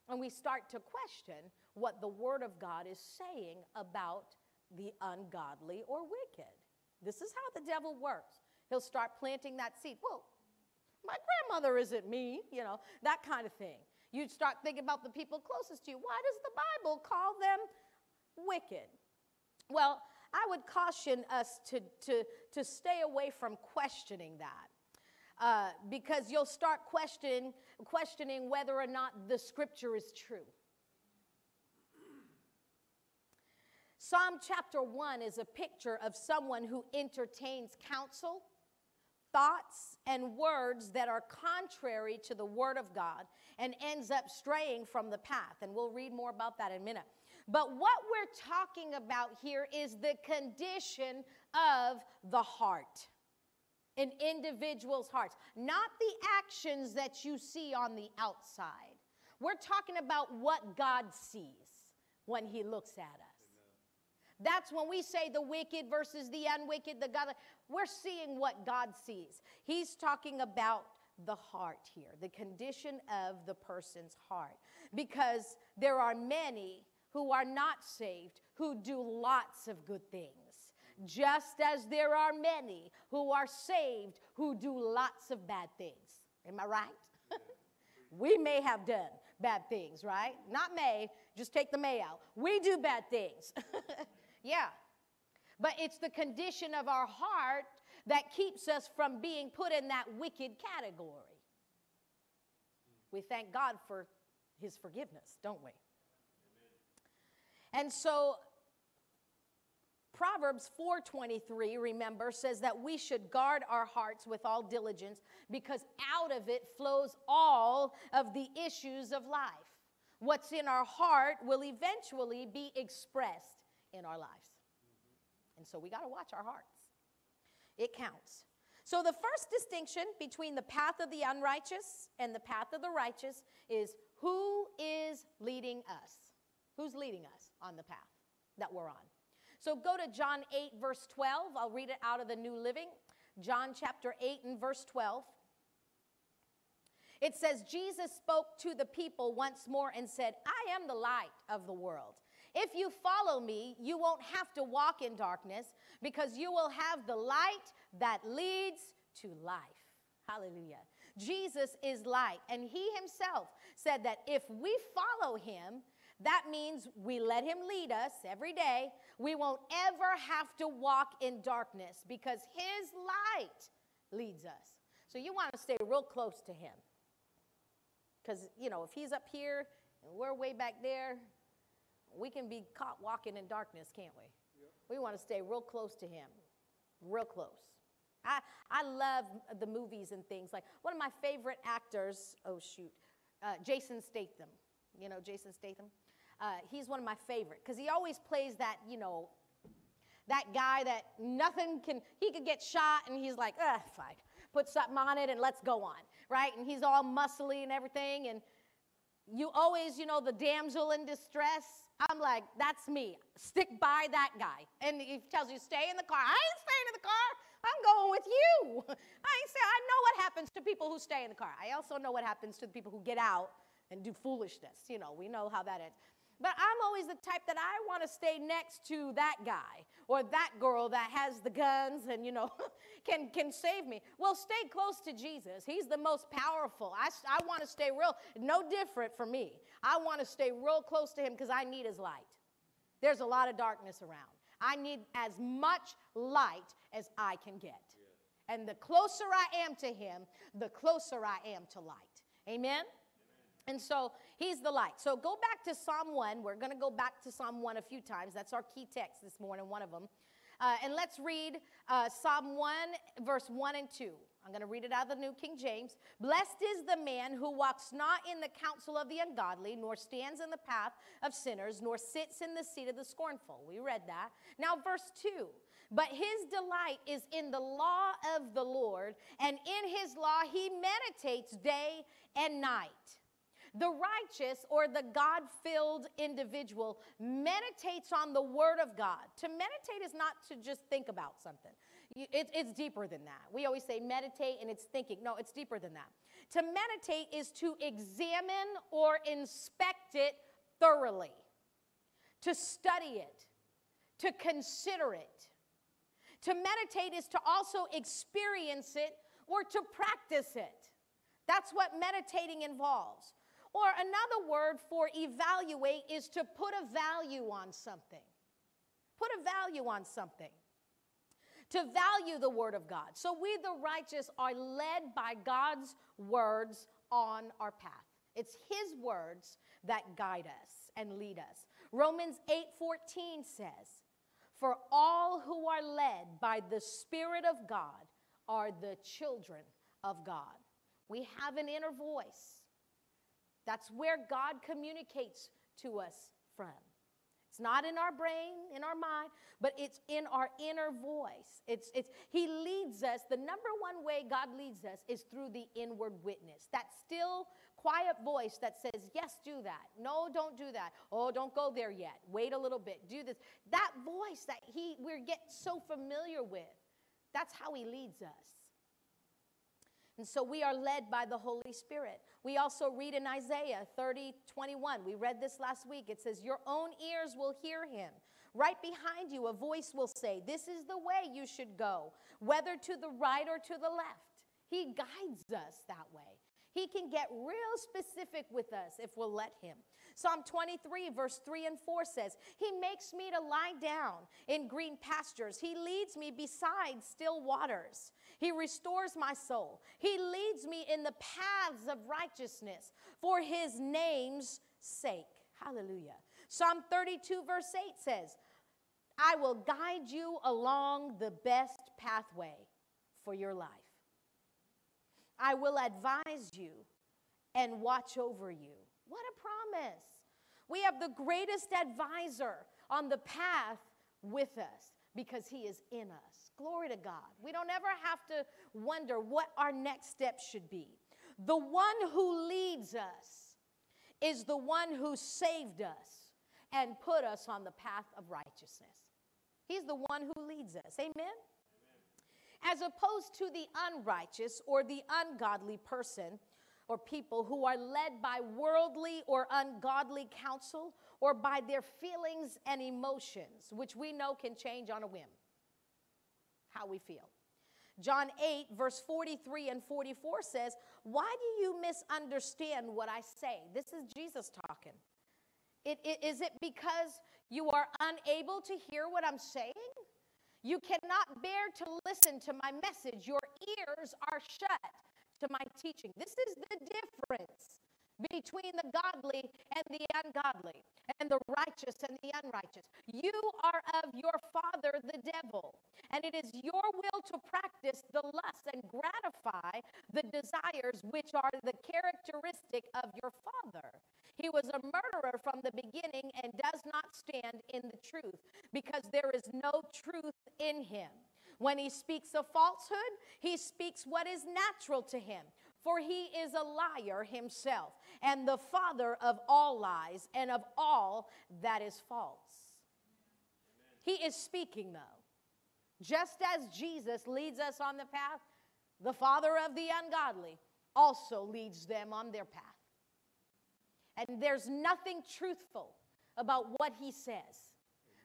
A: and we start to question what the Word of God is saying about the ungodly or wicked. This is how the devil works. He'll start planting that seed. Well, my grandmother isn't me, you know, that kind of thing. You'd start thinking about the people closest to you. Why does the Bible call them wicked? Well, I would caution us to, to, to stay away from questioning that. Uh, because you'll start questioning questioning whether or not the scripture is true. Psalm chapter 1 is a picture of someone who entertains counsel thoughts and words that are contrary to the Word of God and ends up straying from the path. And we'll read more about that in a minute. But what we're talking about here is the condition of the heart, an individual's heart, not the actions that you see on the outside. We're talking about what God sees when He looks at us. That's when we say the wicked versus the unwicked, the God, We're seeing what God sees. He's talking about the heart here, the condition of the person's heart. Because there are many who are not saved who do lots of good things, just as there are many who are saved who do lots of bad things. Am I right? we may have done bad things, right? Not may, just take the may out. We do bad things. Yeah. But it's the condition of our heart that keeps us from being put in that wicked category. We thank God for his forgiveness, don't we? And so Proverbs 4:23 remember says that we should guard our hearts with all diligence because out of it flows all of the issues of life. What's in our heart will eventually be expressed in our lives. And so we got to watch our hearts. It counts. So the first distinction between the path of the unrighteous and the path of the righteous is who is leading us? Who's leading us on the path that we're on? So go to John 8, verse 12. I'll read it out of the New Living. John chapter 8 and verse 12. It says, Jesus spoke to the people once more and said, I am the light of the world. If you follow me, you won't have to walk in darkness because you will have the light that leads to life. Hallelujah. Jesus is light, and he himself said that if we follow him, that means we let him lead us every day. We won't ever have to walk in darkness because his light leads us. So you want to stay real close to him. Because, you know, if he's up here and we're way back there, we can be caught walking in darkness, can't we? Yep. We want to stay real close to Him, real close. I, I love the movies and things. Like one of my favorite actors, oh shoot, uh, Jason Statham. You know Jason Statham? Uh, he's one of my favorite because he always plays that, you know, that guy that nothing can, he could get shot and he's like, ugh, fine. Put something on it and let's go on, right? And he's all muscly and everything. And you always, you know, the damsel in distress. I'm like, that's me. Stick by that guy. And he tells you, stay in the car. I ain't staying in the car. I'm going with you. I ain't say I know what happens to people who stay in the car. I also know what happens to the people who get out and do foolishness. You know, we know how that ends. But I'm always the type that I want to stay next to that guy or that girl that has the guns and, you know, can, can save me. Well, stay close to Jesus. He's the most powerful. I, I want to stay real, no different for me. I want to stay real close to him because I need his light. There's a lot of darkness around. I need as much light as I can get. And the closer I am to him, the closer I am to light. Amen? Amen? And so He's the light. So go back to Psalm 1. We're going to go back to Psalm 1 a few times. That's our key text this morning, one of them. Uh, and let's read uh, Psalm 1, verse 1 and 2. I'm going to read it out of the New King James. Blessed is the man who walks not in the counsel of the ungodly, nor stands in the path of sinners, nor sits in the seat of the scornful. We read that. Now, verse 2. But his delight is in the law of the Lord, and in his law he meditates day and night. The righteous or the God filled individual meditates on the Word of God. To meditate is not to just think about something, it, it's deeper than that. We always say meditate and it's thinking. No, it's deeper than that. To meditate is to examine or inspect it thoroughly, to study it, to consider it. To meditate is to also experience it or to practice it. That's what meditating involves. Or another word for evaluate is to put a value on something. Put a value on something. To value the word of God. So we, the righteous, are led by God's words on our path. It's his words that guide us and lead us. Romans 8:14 says, "For all who are led by the spirit of God are the children of God." We have an inner voice that's where God communicates to us from. It's not in our brain, in our mind, but it's in our inner voice. It's, it's, he leads us. The number one way God leads us is through the inward witness. That still, quiet voice that says, Yes, do that. No, don't do that. Oh, don't go there yet. Wait a little bit. Do this. That voice that he, we get so familiar with, that's how he leads us. And so we are led by the Holy Spirit. We also read in Isaiah 30, 21. We read this last week. It says, Your own ears will hear him. Right behind you, a voice will say, This is the way you should go, whether to the right or to the left. He guides us that way. He can get real specific with us if we'll let him. Psalm 23, verse 3 and 4 says, He makes me to lie down in green pastures. He leads me beside still waters. He restores my soul. He leads me in the paths of righteousness for his name's sake. Hallelujah. Psalm 32, verse 8 says, I will guide you along the best pathway for your life. I will advise you and watch over you. What a promise. We have the greatest advisor on the path with us because He is in us. Glory to God. We don't ever have to wonder what our next step should be. The one who leads us is the one who saved us and put us on the path of righteousness. He's the one who leads us. Amen? Amen. As opposed to the unrighteous or the ungodly person or people who are led by worldly or ungodly counsel or by their feelings and emotions, which we know can change on a whim how we feel. John 8, verse 43 and 44 says, Why do you misunderstand what I say? This is Jesus talking. It, it, is it because you are unable to hear what I'm saying? You cannot bear to listen to my message. Your ears are shut to my teaching. This is the difference between the godly and the ungodly, and the righteous and the unrighteous. You are of your father, the devil, and it is your will to practice the lust and gratify the desires which are the characteristic of your father. He was a murderer from the beginning and does not stand in the truth because there is no truth in him. When he speaks a falsehood, he speaks what is natural to him, for he is a liar himself and the father of all lies and of all that is false. Amen. He is speaking, though. Just as Jesus leads us on the path, the father of the ungodly also leads them on their path. And there's nothing truthful about what he says.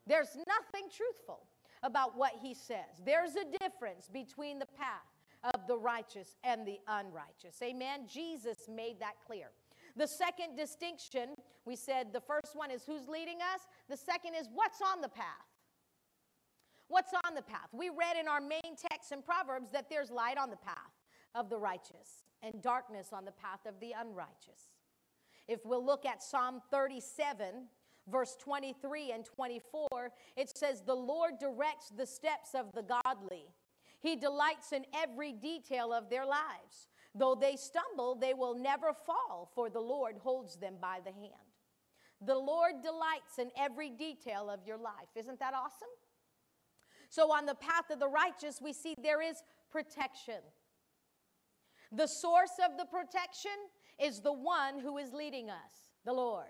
A: There's nothing truthful about what he says. There's a difference between the path of the righteous and the unrighteous. Amen. Jesus made that clear. The second distinction, we said the first one is who's leading us, the second is what's on the path. What's on the path? We read in our main text in Proverbs that there's light on the path of the righteous and darkness on the path of the unrighteous. If we'll look at Psalm 37, verse 23 and 24, it says, The Lord directs the steps of the godly. He delights in every detail of their lives. Though they stumble, they will never fall, for the Lord holds them by the hand. The Lord delights in every detail of your life. Isn't that awesome? So, on the path of the righteous, we see there is protection. The source of the protection is the one who is leading us, the Lord.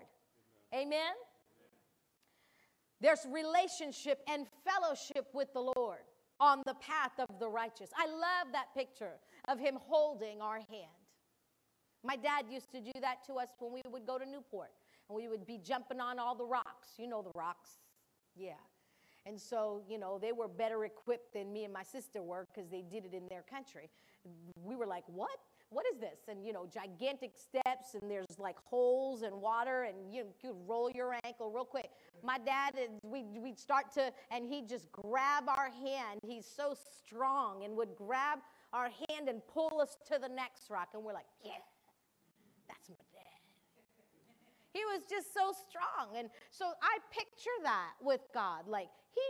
A: Amen? Amen? There's relationship and fellowship with the Lord on the path of the righteous. I love that picture of him holding our hand. My dad used to do that to us when we would go to Newport and we would be jumping on all the rocks. You know the rocks. Yeah. And so, you know, they were better equipped than me and my sister were because they did it in their country. We were like, what? what is this? And, you know, gigantic steps and there's like holes and water and you, could roll your ankle real quick. My dad, we, we'd start to, and he'd just grab our hand. He's so strong and would grab our hand and pull us to the next rock. And we're like, yeah, that's my dad. He was just so strong. And so I picture that with God. Like, he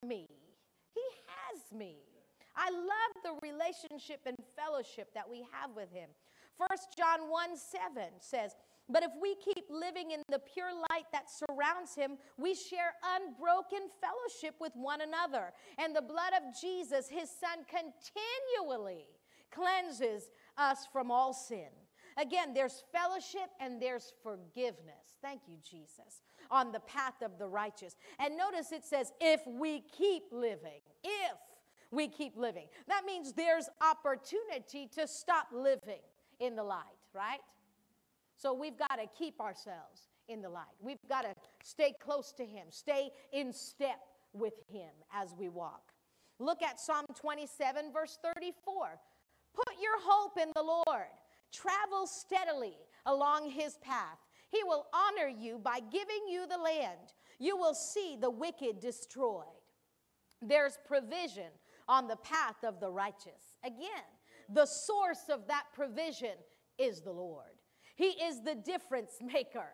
A: got me, he has me. I love the relationship and fellowship that we have with Him. 1 John 1 7 says, But if we keep living in the pure light that surrounds him, we share unbroken fellowship with one another. And the blood of Jesus, his son, continually cleanses us from all sin. Again, there's fellowship and there's forgiveness. Thank you, Jesus, on the path of the righteous. And notice it says, if we keep living, if we keep living. That means there's opportunity to stop living in the light, right? So we've got to keep ourselves in the light. We've got to stay close to Him, stay in step with Him as we walk. Look at Psalm 27, verse 34. Put your hope in the Lord, travel steadily along His path. He will honor you by giving you the land. You will see the wicked destroyed. There's provision on the path of the righteous. Again, the source of that provision is the Lord. He is the difference maker.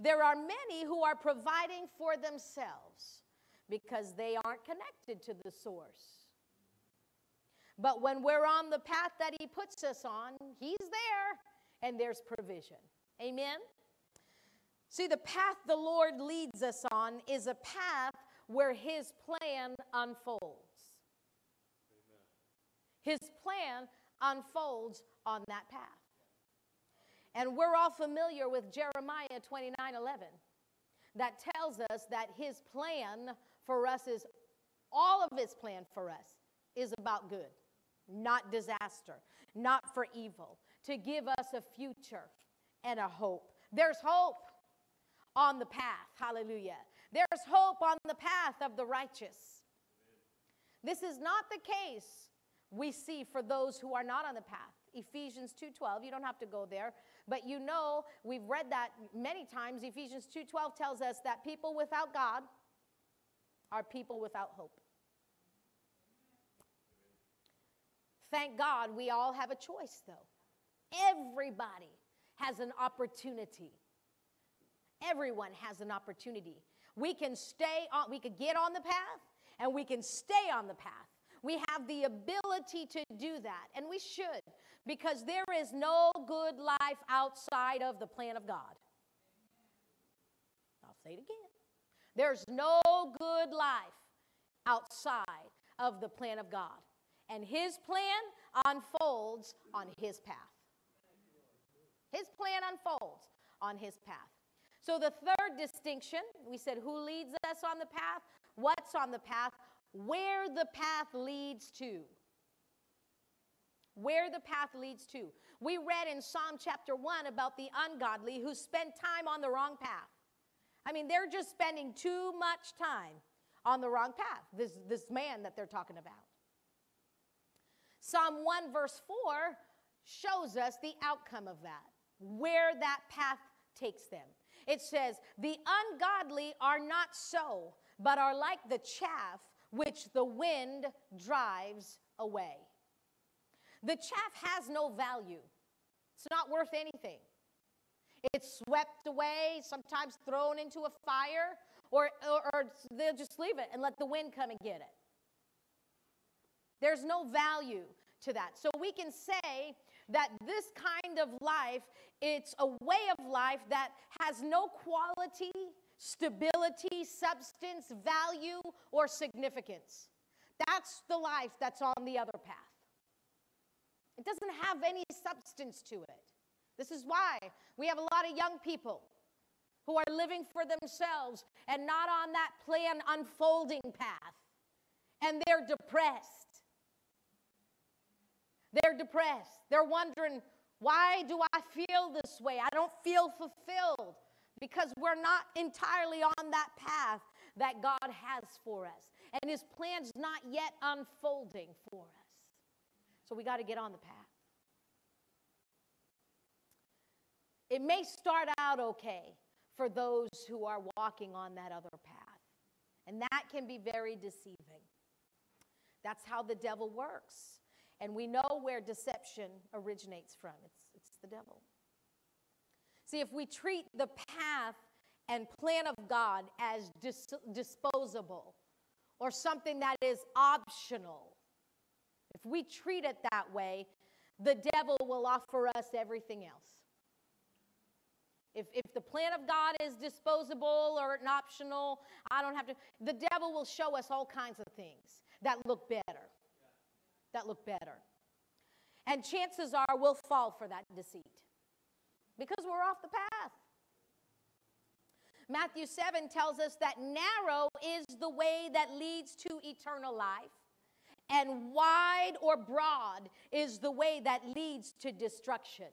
A: There are many who are providing for themselves because they aren't connected to the source. But when we're on the path that He puts us on, He's there and there's provision. Amen? See, the path the Lord leads us on is a path where His plan unfolds. His plan unfolds on that path. And we're all familiar with Jeremiah 29 11 that tells us that his plan for us is all of his plan for us is about good, not disaster, not for evil, to give us a future and a hope. There's hope on the path. Hallelujah. There's hope on the path of the righteous. This is not the case we see for those who are not on the path. Ephesians 2:12, you don't have to go there, but you know we've read that many times. Ephesians 2:12 tells us that people without God are people without hope. Thank God we all have a choice though. Everybody has an opportunity. Everyone has an opportunity. We can stay on we could get on the path and we can stay on the path we have the ability to do that, and we should, because there is no good life outside of the plan of God. I'll say it again. There's no good life outside of the plan of God, and His plan unfolds on His path. His plan unfolds on His path. So, the third distinction, we said who leads us on the path, what's on the path, where the path leads to. Where the path leads to. We read in Psalm chapter 1 about the ungodly who spend time on the wrong path. I mean, they're just spending too much time on the wrong path, this, this man that they're talking about. Psalm 1, verse 4 shows us the outcome of that, where that path takes them. It says, The ungodly are not so, but are like the chaff which the wind drives away. The chaff has no value, it's not worth anything. It's swept away, sometimes thrown into a fire, or, or, or they'll just leave it and let the wind come and get it. There's no value to that. So we can say that this kind of life, it's a way of life that has no quality, stability, substance, value, or significance. That's the life that's on the other path. It doesn't have any substance to it. This is why we have a lot of young people who are living for themselves and not on that plan unfolding path. And they're depressed. They're depressed. They're wondering, why do I feel this way? I don't feel fulfilled because we're not entirely on that path that God has for us. And his plan's not yet unfolding for us. So we got to get on the path. It may start out okay for those who are walking on that other path. And that can be very deceiving. That's how the devil works. And we know where deception originates from it's, it's the devil. See, if we treat the path and plan of God as dis- disposable or something that is optional, if we treat it that way, the devil will offer us everything else. If, if the plan of God is disposable or an optional, I don't have to. The devil will show us all kinds of things that look better. That look better. And chances are we'll fall for that deceit because we're off the path. Matthew 7 tells us that narrow is the way that leads to eternal life, and wide or broad is the way that leads to destruction.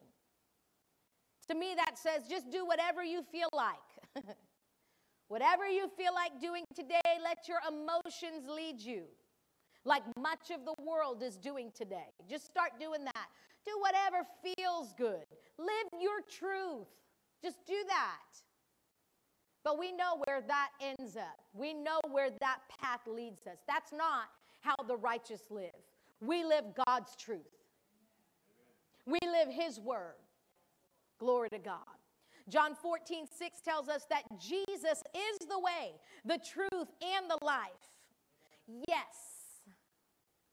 A: To me, that says just do whatever you feel like. whatever you feel like doing today, let your emotions lead you like much of the world is doing today. Just start doing that. Do whatever feels good. Live your truth. Just do that. But we know where that ends up. We know where that path leads us. That's not how the righteous live. We live God's truth, we live His word. Glory to God. John 14, 6 tells us that Jesus is the way, the truth, and the life. Yes,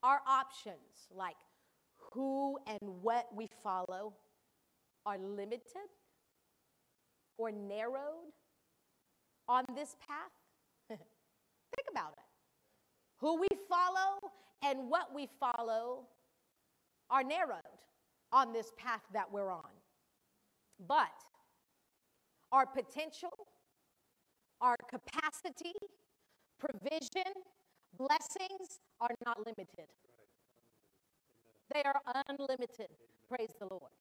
A: our options, like who and what we follow, are limited or narrowed on this path? Think about it. Who we follow and what we follow are narrowed on this path that we're on. But our potential, our capacity, provision, Blessings are not limited. They are unlimited. Praise the Lord.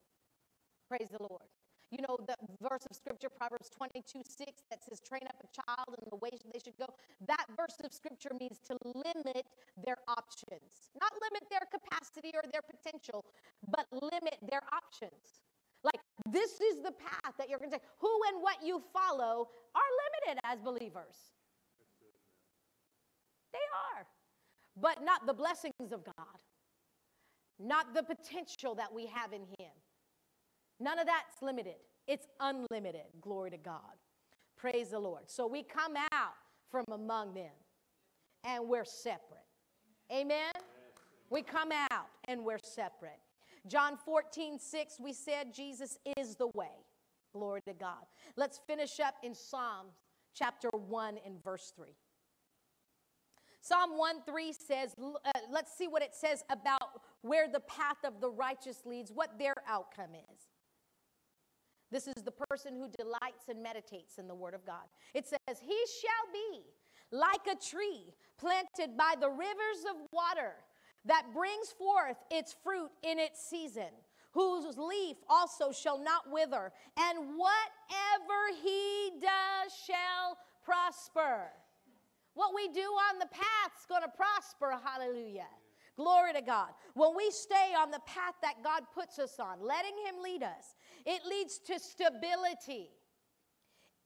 A: Praise the Lord. You know, the verse of scripture, Proverbs 22 6, that says, train up a child in the way they should go. That verse of scripture means to limit their options. Not limit their capacity or their potential, but limit their options. Like, this is the path that you're going to take. Who and what you follow are limited as believers. They are, but not the blessings of God, not the potential that we have in Him. None of that's limited. It's unlimited. Glory to God. Praise the Lord. So we come out from among them and we're separate. Amen? We come out and we're separate. John 14, 6, we said Jesus is the way. Glory to God. Let's finish up in Psalms chapter 1 and verse 3. Psalm 1 3 says, uh, let's see what it says about where the path of the righteous leads, what their outcome is. This is the person who delights and meditates in the Word of God. It says, He shall be like a tree planted by the rivers of water that brings forth its fruit in its season, whose leaf also shall not wither, and whatever he does shall prosper. What we do on the path's going to prosper. Hallelujah. Glory to God. When we stay on the path that God puts us on, letting Him lead us, it leads to stability,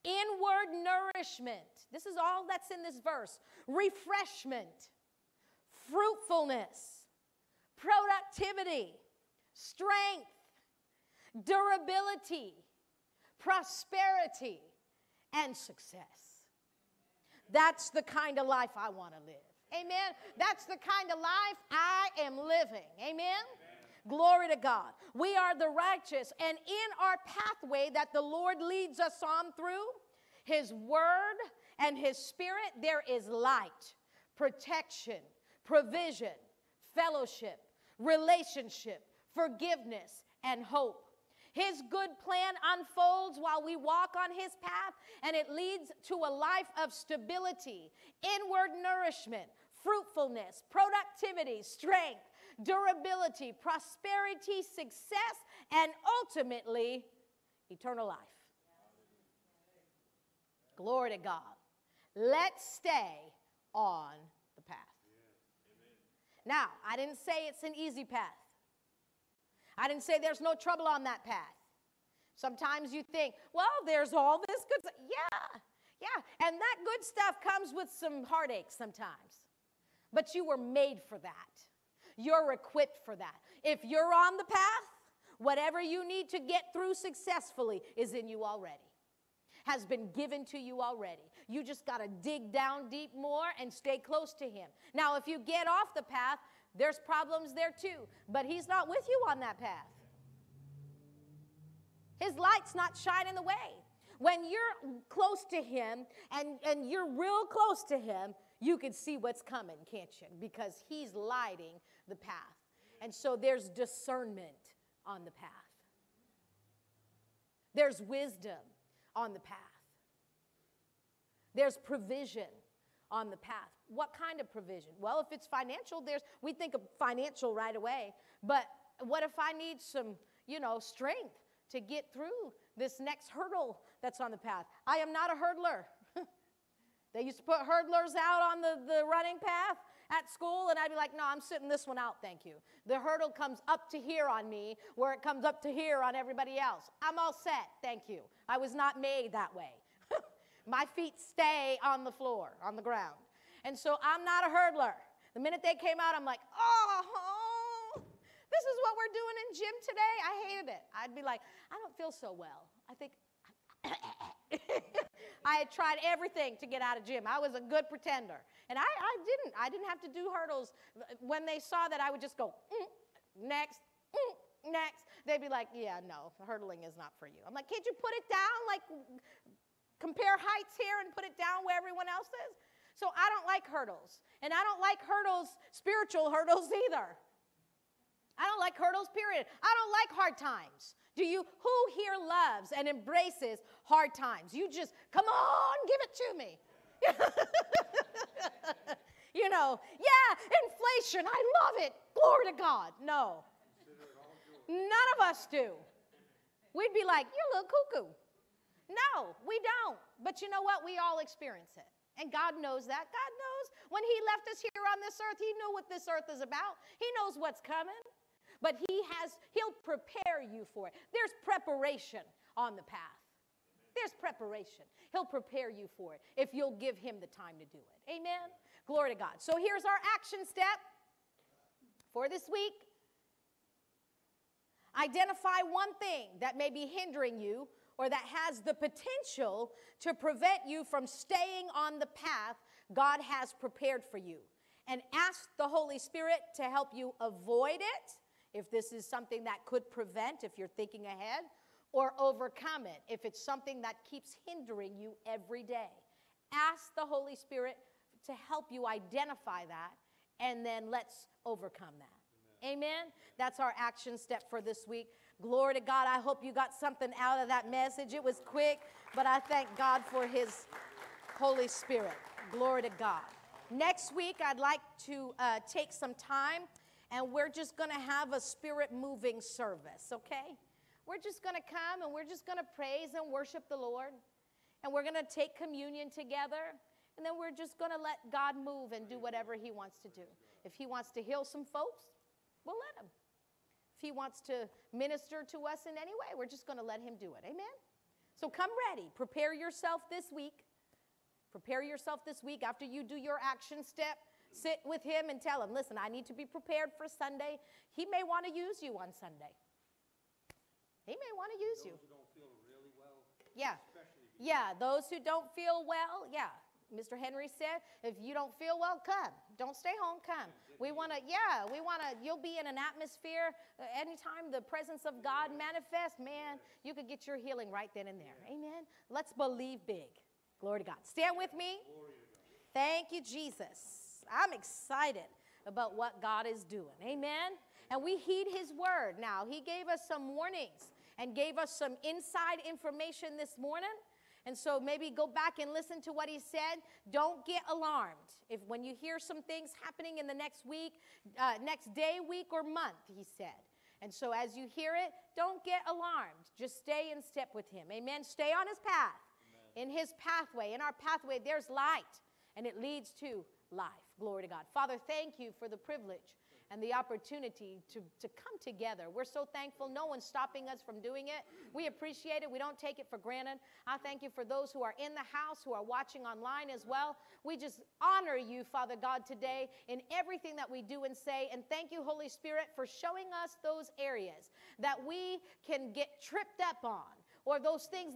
A: inward nourishment. This is all that's in this verse refreshment, fruitfulness, productivity, strength, durability, prosperity, and success. That's the kind of life I want to live. Amen. That's the kind of life I am living. Amen. Glory to God. We are the righteous, and in our pathway that the Lord leads us on through His Word and His Spirit, there is light, protection, provision, fellowship, relationship, forgiveness, and hope. His good plan unfolds while we walk on His path, and it leads to a life of stability, inward nourishment, fruitfulness, productivity, strength, durability, prosperity, success, and ultimately eternal life. Glory to God. Let's stay on the path. Now, I didn't say it's an easy path. I didn't say there's no trouble on that path. Sometimes you think, well, there's all this good stuff. Yeah, yeah. And that good stuff comes with some heartache sometimes. But you were made for that. You're equipped for that. If you're on the path, whatever you need to get through successfully is in you already has been given to you already. You just got to dig down deep more and stay close to Him. Now, if you get off the path, there's problems there too, but He's not with you on that path. His light's not shining the way. When you're close to Him and, and you're real close to Him, you can see what's coming, can't you? Because He's lighting the path. And so there's discernment on the path, there's wisdom on the path, there's provision on the path. What kind of provision? Well, if it's financial, there's we think of financial right away. But what if I need some, you know, strength to get through this next hurdle that's on the path? I am not a hurdler. they used to put hurdlers out on the, the running path at school and I'd be like, no, I'm sitting this one out, thank you. The hurdle comes up to here on me where it comes up to here on everybody else. I'm all set, thank you. I was not made that way. My feet stay on the floor, on the ground. And so I'm not a hurdler. The minute they came out, I'm like, oh, this is what we're doing in gym today. I hated it. I'd be like, I don't feel so well. I think I had tried everything to get out of gym. I was a good pretender. And I, I didn't. I didn't have to do hurdles. When they saw that, I would just go, mm, next, mm, next. They'd be like, yeah, no, hurdling is not for you. I'm like, can't you put it down like Compare heights here and put it down where everyone else is. So I don't like hurdles. And I don't like hurdles, spiritual hurdles either. I don't like hurdles, period. I don't like hard times. Do you? Who here loves and embraces hard times? You just, come on, give it to me. you know, yeah, inflation, I love it. Glory to God. No. None of us do. We'd be like, you're a little cuckoo. No, we don't. But you know what? We all experience it. And God knows that. God knows when He left us here on this earth, He knew what this earth is about. He knows what's coming. But He has, He'll prepare you for it. There's preparation on the path. There's preparation. He'll prepare you for it if you'll give Him the time to do it. Amen? Glory to God. So here's our action step for this week. Identify one thing that may be hindering you or that has the potential to prevent you from staying on the path God has prepared for you. And ask the Holy Spirit to help you avoid it if this is something that could prevent, if you're thinking ahead, or overcome it if it's something that keeps hindering you every day. Ask the Holy Spirit to help you identify that, and then let's overcome that. Amen. Amen? That's our action step for this week. Glory to God. I hope you got something out of that message. It was quick, but I thank God for His Holy Spirit. Glory to God. Next week, I'd like to uh, take some time and we're just going to have a spirit moving service, okay? We're just going to come and we're just going to praise and worship the Lord. And we're going to take communion together. And then we're just going to let God move and do whatever He wants to do. If He wants to heal some folks, we'll let Him. If he wants to minister to us in any way, we're just going to let him do it. Amen? So come ready. Prepare yourself this week. Prepare yourself this week after you do your action step. Sit with him and tell him, listen, I need to be prepared for Sunday. He may want to use you on Sunday. He may want to
D: use
A: those
D: you. Really well,
A: yeah. Yeah, those who don't feel well, yeah. Mr. Henry said, if you don't feel well, come. Don't stay home, come. We want to, yeah, we want to, you'll be in an atmosphere. Uh, anytime the presence of God manifests, man, you could get your healing right then and there. Amen. Let's believe big. Glory to God. Stand with me. Thank you, Jesus. I'm excited about what God is doing. Amen. And we heed his word now. He gave us some warnings and gave us some inside information this morning. And so maybe go back and listen to what he said. Don't get alarmed. If when you hear some things happening in the next week, uh, next day, week, or month, he said. And so as you hear it, don't get alarmed. Just stay in step with him. Amen. Stay on his path, Amen. in his pathway. In our pathway, there's light, and it leads to life. Glory to God. Father, thank you for the privilege and the opportunity to, to come together. We're so thankful. No one's stopping us from doing it. We appreciate it. We don't take it for granted. I thank you for those who are in the house, who are watching online as well. We just honor you, Father God, today in everything that we do and say. And thank you, Holy Spirit, for showing us those areas that we can get tripped up on or those things